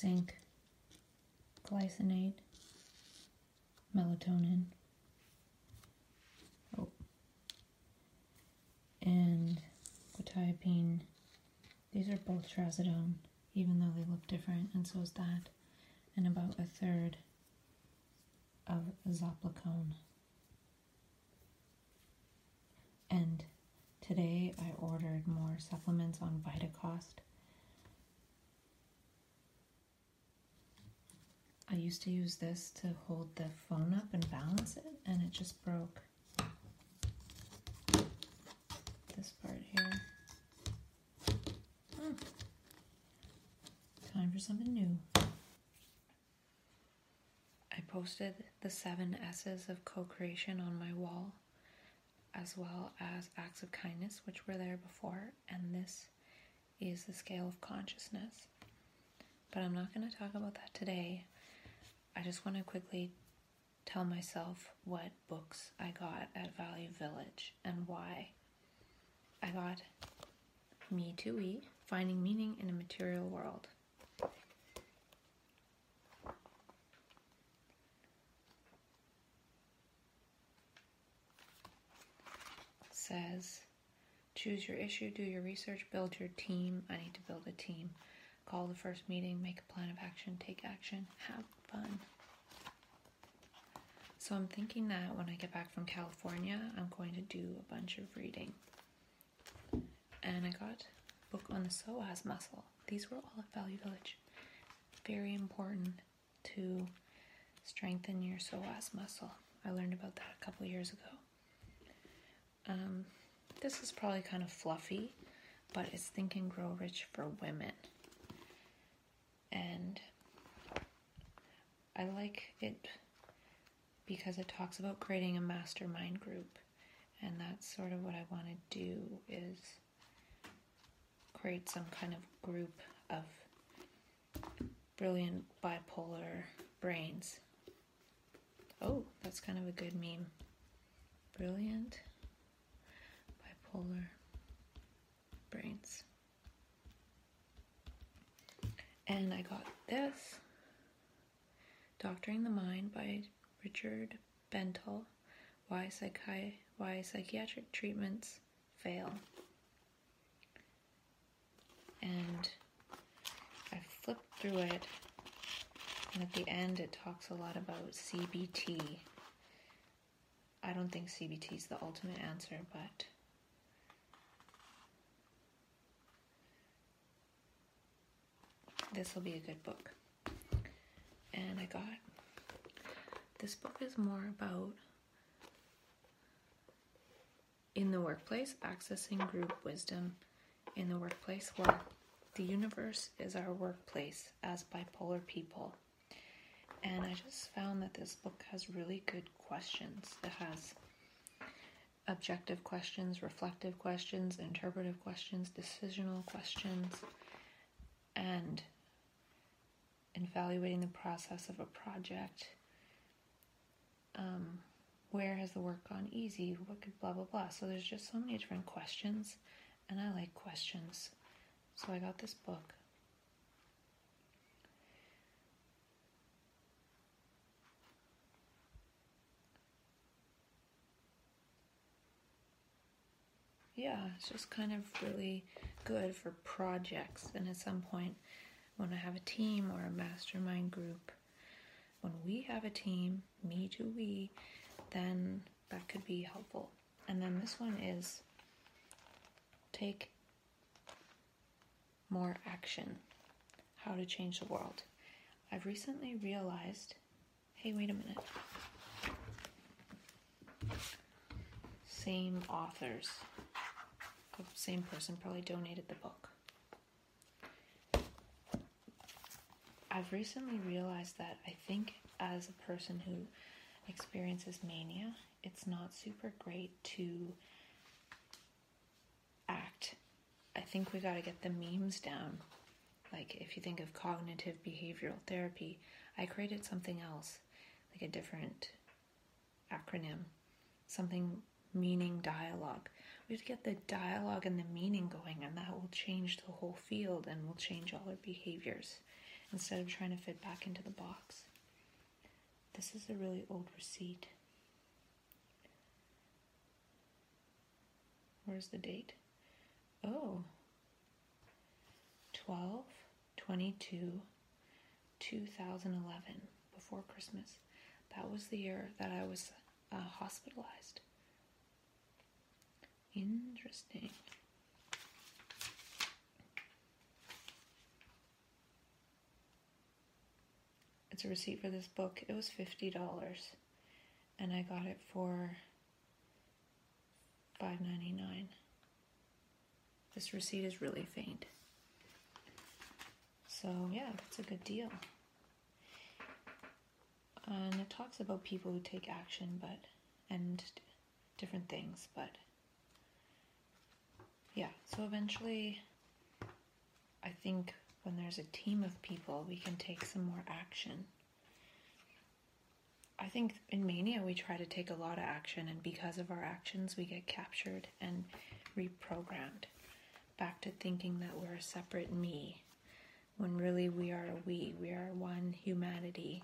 zinc, glycinate, melatonin. Oh. And quetiapine. These are both trazodone, even though they look different, and so is that. And about a third of zopiclone. And today I ordered more supplements on Vitacost I used to use this to hold the phone up and balance it, and it just broke. This part here. Hmm. Time for something new. I posted the seven S's of co creation on my wall, as well as acts of kindness, which were there before, and this is the scale of consciousness. But I'm not going to talk about that today. I just want to quickly tell myself what books I got at Value Village and why. I got Me to We Finding Meaning in a Material World. Says, choose your issue, do your research, build your team. I need to build a team. Call the first meeting, make a plan of action, take action, have fun. So I'm thinking that when I get back from California, I'm going to do a bunch of reading. And I got a book on the psoas muscle. These were all at Value Village. Very important to strengthen your psoas muscle. I learned about that a couple years ago. Um, this is probably kind of fluffy, but it's Think and Grow Rich for women. And I like it because it talks about creating a mastermind group. And that's sort of what I want to do is create some kind of group of brilliant bipolar brains. Oh, that's kind of a good meme. Brilliant bipolar brains. And I got this Doctoring the Mind by Richard Bentall. Why, psychi- why psychiatric treatments fail. And I flipped through it, and at the end, it talks a lot about CBT. I don't think CBT is the ultimate answer, but this will be a good book. And I got this book is more about in the workplace, accessing group wisdom in the workplace where the universe is our workplace as bipolar people. And I just found that this book has really good questions. It has objective questions, reflective questions, interpretive questions, decisional questions, and evaluating the process of a project. Um, where has the work gone easy? What could blah blah blah? So there's just so many different questions, and I like questions. So I got this book. Yeah, it's just kind of really good for projects, and at some point, when I have a team or a mastermind group, when we have a team, me to we, then that could be helpful. And then this one is take more action. How to change the world. I've recently realized hey, wait a minute. Same authors, same person probably donated the book. I've recently realized that I think as a person who experiences mania, it's not super great to act. I think we got to get the memes down. Like, if you think of cognitive behavioral therapy, I created something else, like a different acronym, something meaning dialogue. We have to get the dialogue and the meaning going, and that will change the whole field and will change all our behaviors instead of trying to fit back into the box. This is a really old receipt. Where's the date? oh, 12, 22, 2011, before Christmas. That was the year that I was uh, hospitalized. Interesting. It's a receipt for this book. It was $50 and I got it for $5.99. This receipt is really faint. So, yeah, that's a good deal. And it talks about people who take action, but, and different things, but, yeah, so eventually, I think when there's a team of people, we can take some more action. I think in Mania, we try to take a lot of action, and because of our actions, we get captured and reprogrammed back to thinking that we're a separate me when really we are a we, we are one humanity.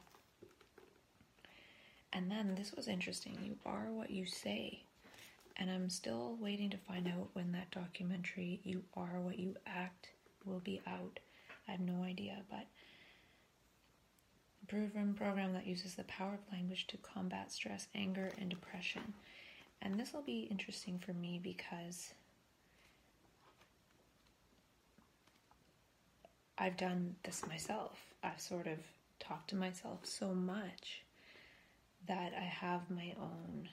And then this was interesting you are what you say. And I'm still waiting to find out when that documentary, You Are What You Act, will be out. I have no idea, but a proven program that uses the power of language to combat stress, anger, and depression. And this will be interesting for me because I've done this myself. I've sort of talked to myself so much that I have my own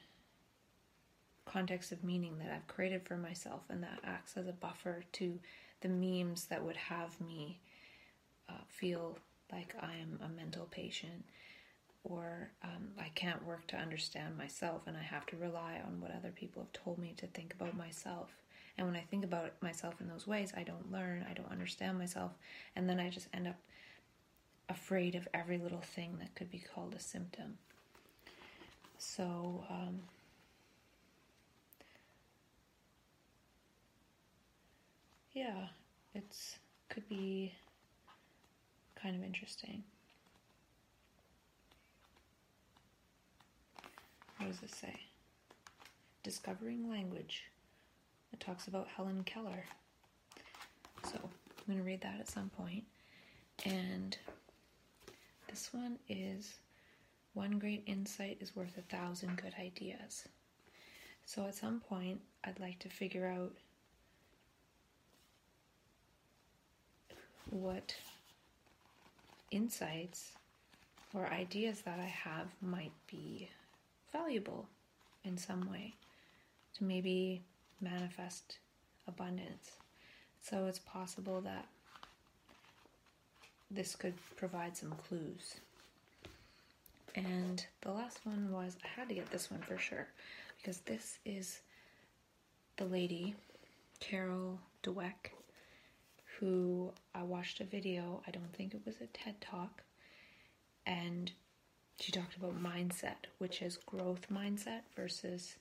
context of meaning that I've created for myself, and that acts as a buffer to the memes that would have me uh, feel like I am a mental patient or um, I can't work to understand myself and I have to rely on what other people have told me to think about myself. And when I think about myself in those ways, I don't learn, I don't understand myself, and then I just end up afraid of every little thing that could be called a symptom. So, um, yeah, it's could be kind of interesting. What does this say? Discovering language. It talks about Helen Keller. So I'm going to read that at some point. And this one is One Great Insight is Worth a Thousand Good Ideas. So at some point, I'd like to figure out what insights or ideas that I have might be valuable in some way to maybe manifest abundance. So it's possible that this could provide some clues. And the last one was I had to get this one for sure because this is the lady, Carol Dweck, who I watched a video, I don't think it was a TED Talk, and she talked about mindset, which is growth mindset versus,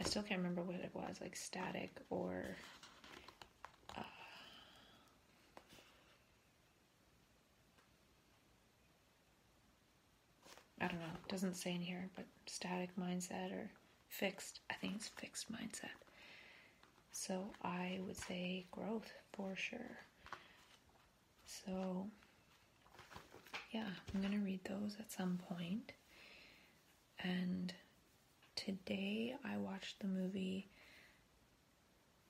I still can't remember what it was, like static or. Uh, I don't know, it doesn't say in here, but static mindset or fixed. I think it's fixed mindset. So I would say growth for sure. So, yeah, I'm going to read those at some point. And today I watched the movie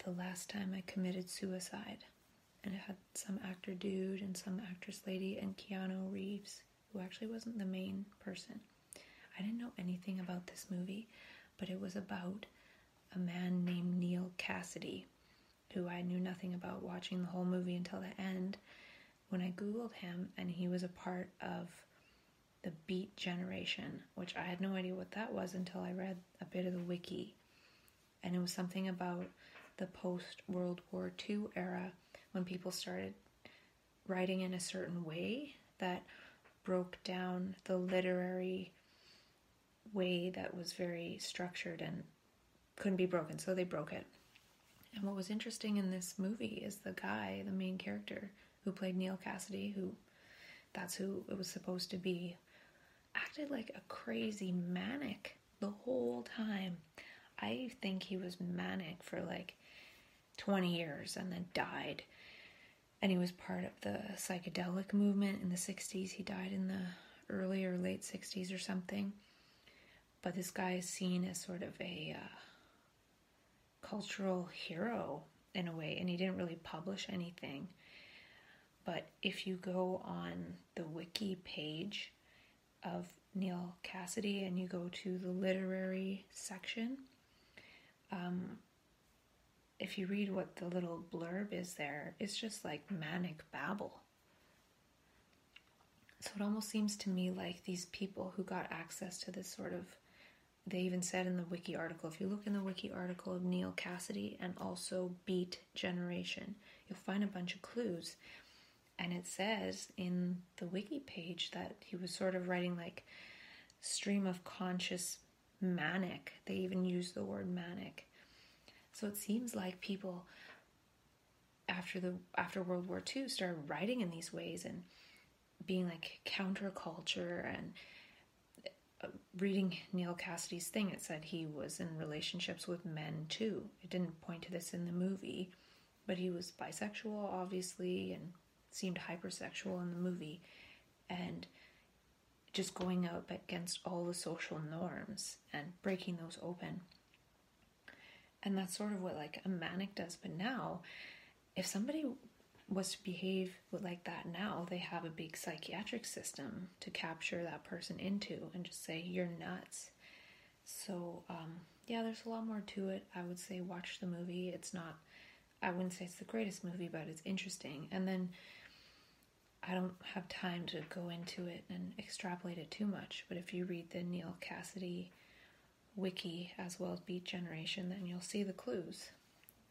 The Last Time I Committed Suicide. And it had some actor dude and some actress lady and Keanu Reeves, who actually wasn't the main person. I didn't know anything about this movie, but it was about a man named Neil Cassady, who I knew nothing about watching the whole movie until the end when I Googled him and he was a part of the Beat Generation, which I had no idea what that was until I read a bit of the wiki. And it was something about the post World War II era when people started writing in a certain way that broke down the literary way that was very structured and couldn't be broken, so they broke it. And what was interesting in this movie is the guy, the main character who played Neil Cassady, who that's who it was supposed to be, acted like a crazy manic the whole time. I think he was manic for like 20 years and then died. And he was part of the psychedelic movement in the 60s. He died in the early or late 60s or something. But this guy is seen as sort of a uh, cultural hero in a way, and he didn't really publish anything. But if you go on the wiki page of Neil Cassady and you go to the literary section, um, if you read what the little blurb is there, it's just like manic babble. So it almost seems to me like these people who got access to this sort of, they even said in the wiki article, if you look in the wiki article of neil cassady and also Beat Generation, you'll find a bunch of clues. And it says in the wiki page that he was sort of writing like stream of conscious manic. They even use the word manic. So it seems like people after the after World War II started writing in these ways and being like counterculture and reading Neil Cassady's thing it said he was in relationships with men too. It didn't point to this in the movie, but he was bisexual obviously and seemed hypersexual in the movie and just going up against all the social norms and breaking those open. And that's sort of what like a manic does. But now, if somebody was to behave like that now, they have a big psychiatric system to capture that person into and just say, you're nuts. So, um, yeah, there's a lot more to it. I would say watch the movie. It's not, I wouldn't say it's the greatest movie, but it's interesting. And then I don't have time to go into it and extrapolate it too much, but if you read the Neil Cassady wiki as well as Beat Generation, then you'll see the clues.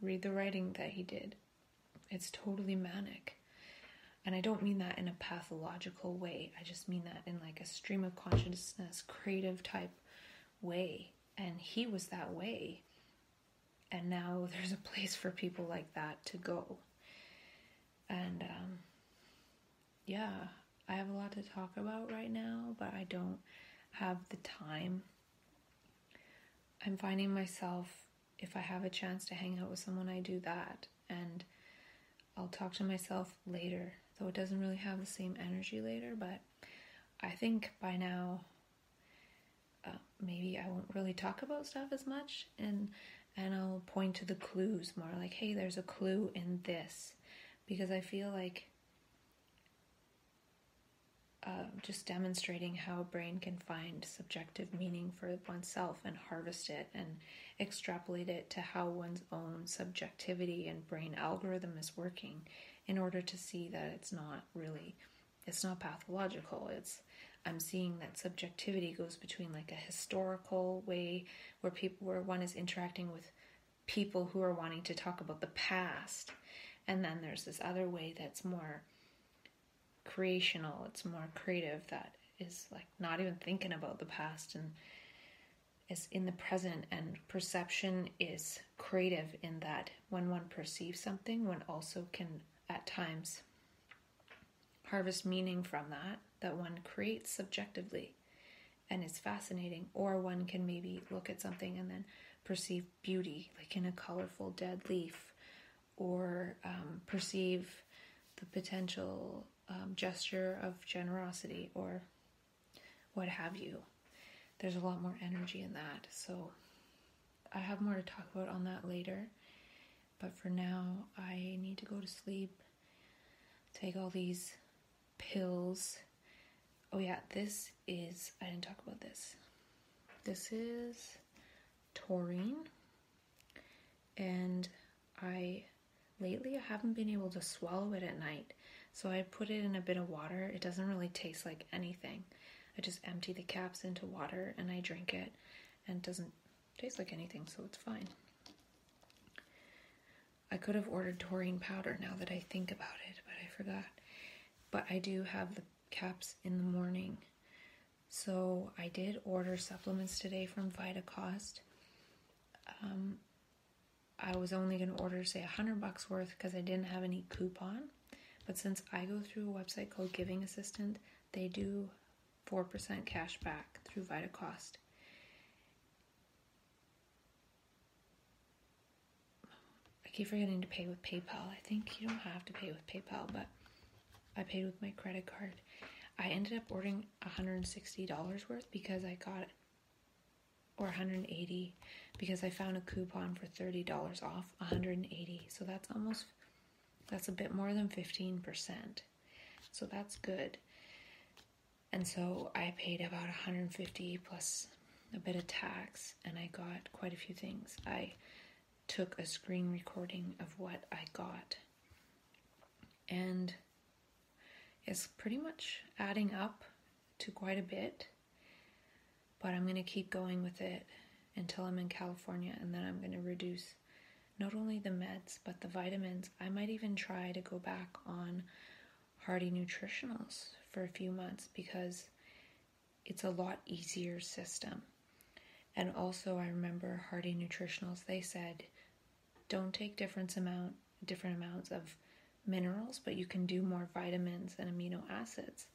Read the writing that he did. It's totally manic. And I don't mean that in a pathological way. I just mean that in like a stream of consciousness, creative type way. And he was that way. And now there's a place for people like that to go. And um, yeah, I have a lot to talk about right now, but I don't have the time. I'm finding myself, if I have a chance to hang out with someone, I do that. And I'll talk to myself later, though it doesn't really have the same energy later. But I think by now, uh, maybe I won't really talk about stuff as much, and and I'll point to the clues more, like, hey, there's a clue in this, because I feel like uh, just demonstrating how a brain can find subjective meaning for oneself and harvest it and extrapolate it to how one's own subjectivity and brain algorithm is working in order to see that it's not really it's not pathological. It's i'm seeing that subjectivity goes between like a historical way where people where one is interacting with people who are wanting to talk about the past and then there's this other way that's more creational, it's more creative that is like not even thinking about the past and is in the present. And perception is creative in that when one perceives something one also can at times harvest meaning from that that one creates subjectively and it's fascinating. Or one can maybe look at something and then perceive beauty like in a colorful dead leaf or um, perceive the potential um, gesture of generosity or what have you. There's a lot more energy in that. So I have more to talk about on that later. But for now, I need to go to sleep, take all these pills. Oh, yeah, this is, I didn't talk about this. This is taurine. And I, lately, I haven't been able to swallow it at night. So I put it in a bit of water. It doesn't really taste like anything. I just empty the caps into water and I drink it, and it doesn't taste like anything, so it's fine. I could have ordered taurine powder now that I think about it, but I forgot. But I do have the caps in the morning. So I did order supplements today from VitaCost. Um, I was only going to order, say, a hundred bucks worth because I didn't have any coupon. But since I go through a website called Giving Assistant, they do 4% cash back through VitaCost. I keep forgetting to pay with PayPal. I think you don't have to pay with PayPal, but I paid with my credit card. I ended up ordering $160 worth because I got or 180 because I found a coupon for $30 off 180. So that's almost that's a bit more than 15%. So that's good. And so I paid about 150 plus a bit of tax and I got quite a few things. I took a screen recording of what I got. And it's pretty much adding up to quite a bit. But I'm going to keep going with it until I'm in California and then I'm going to reduce not only the meds but the vitamins. I might even try to go back on Hardy Nutritionals for a few months because it's a lot easier system. And also I remember Hardy Nutritionals they said don't take different amount different amounts of minerals, but you can do more vitamins and amino acids.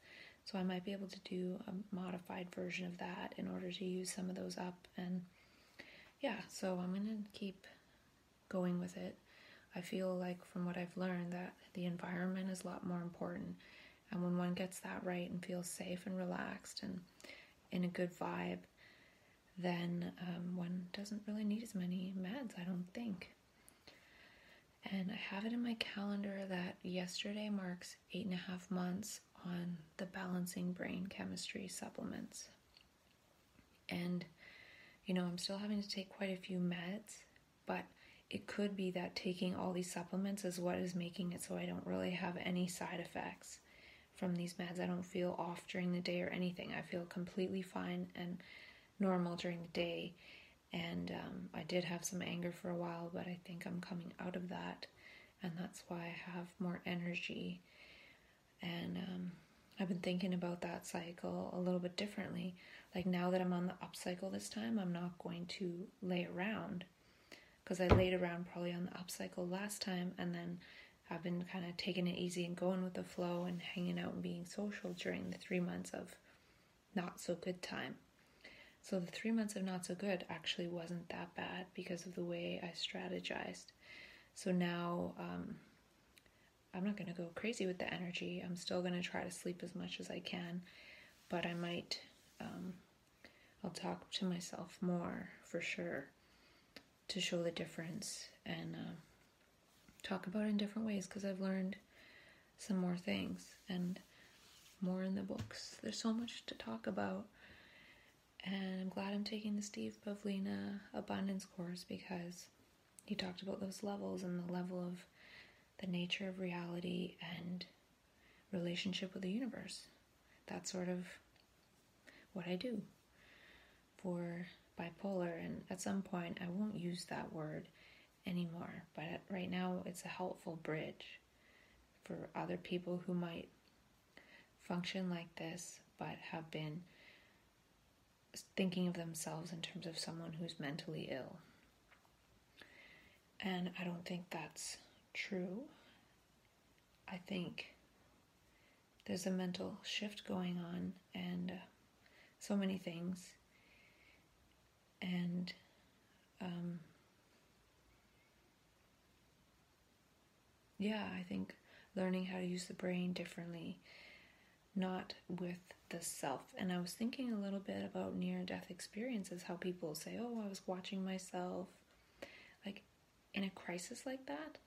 So I might be able to do a modified version of that in order to use some of those up. And yeah, so I'm going to keep going with it. I feel like from what I've learned that the environment is a lot more important. And when one gets that right and feels safe and relaxed and in a good vibe, then um, one doesn't really need as many meds, I don't think. And I have it in my calendar that yesterday marks eight and a half months on the balancing brain chemistry supplements. And, you know, I'm still having to take quite a few meds, but it could be that taking all these supplements is what is making it so I don't really have any side effects from these meds. I don't feel off during the day or anything. I feel completely fine and normal during the day. And um, I did have some anger for a while, but I think I'm coming out of that. And that's why I have more energy. And um, I've been thinking about that cycle a little bit differently. Like now that I'm on the up cycle this time, I'm not going to lay around because I laid around probably on the up cycle last time and then I've been kind of taking it easy and going with the flow and hanging out and being social during the three months of not so good time. So the three months of not so good actually wasn't that bad because of the way I strategized. So now um, I'm not going to go crazy with the energy. I'm still going to try to sleep as much as I can, but I might, um, I'll talk to myself more for sure to show the difference and uh, talk about it in different ways because I've learned some more things and more in the books. There's so much to talk about. And I'm glad I'm taking the Steve Pavlina abundance course because he talked about those levels and the level of the nature of reality and relationship with the universe. That's sort of what I do for bipolar, and at some point I won't use that word anymore, but right now it's a helpful bridge for other people who might function like this but have been thinking of themselves in terms of someone who's mentally ill. And I don't think that's true. I think there's a mental shift going on and so many things and um, yeah, I think learning how to use the brain differently, not with the self. And I was thinking a little bit about near death experiences, how people say, Oh, I was watching myself. Like in a crisis like that,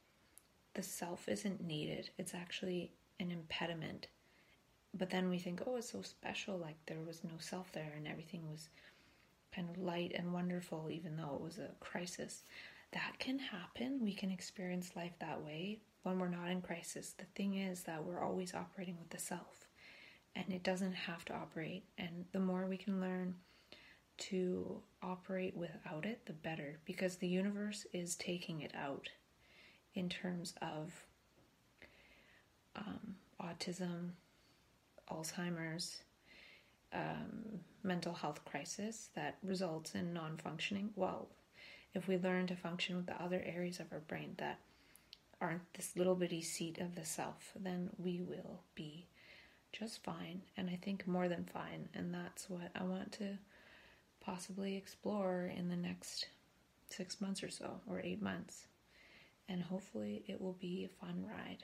the self isn't needed, it's actually an impediment. But then we think, Oh, it's so special, like there was no self there and everything was kind of light and wonderful, even though it was a crisis. That can happen. We can experience life that way when we're not in crisis. The thing is that we're always operating with the self, and it doesn't have to operate. And the more we can learn to operate without it, the better, because the universe is taking it out in terms of um, autism, Alzheimer's, um, mental health crisis that results in non functioning, well, if we learn to function with the other areas of our brain that aren't this little bitty seat of the self, then we will be just fine. And I think more than fine. And that's what I want to possibly explore in the next six months or so, or eight months. and hopefully it will be a fun ride.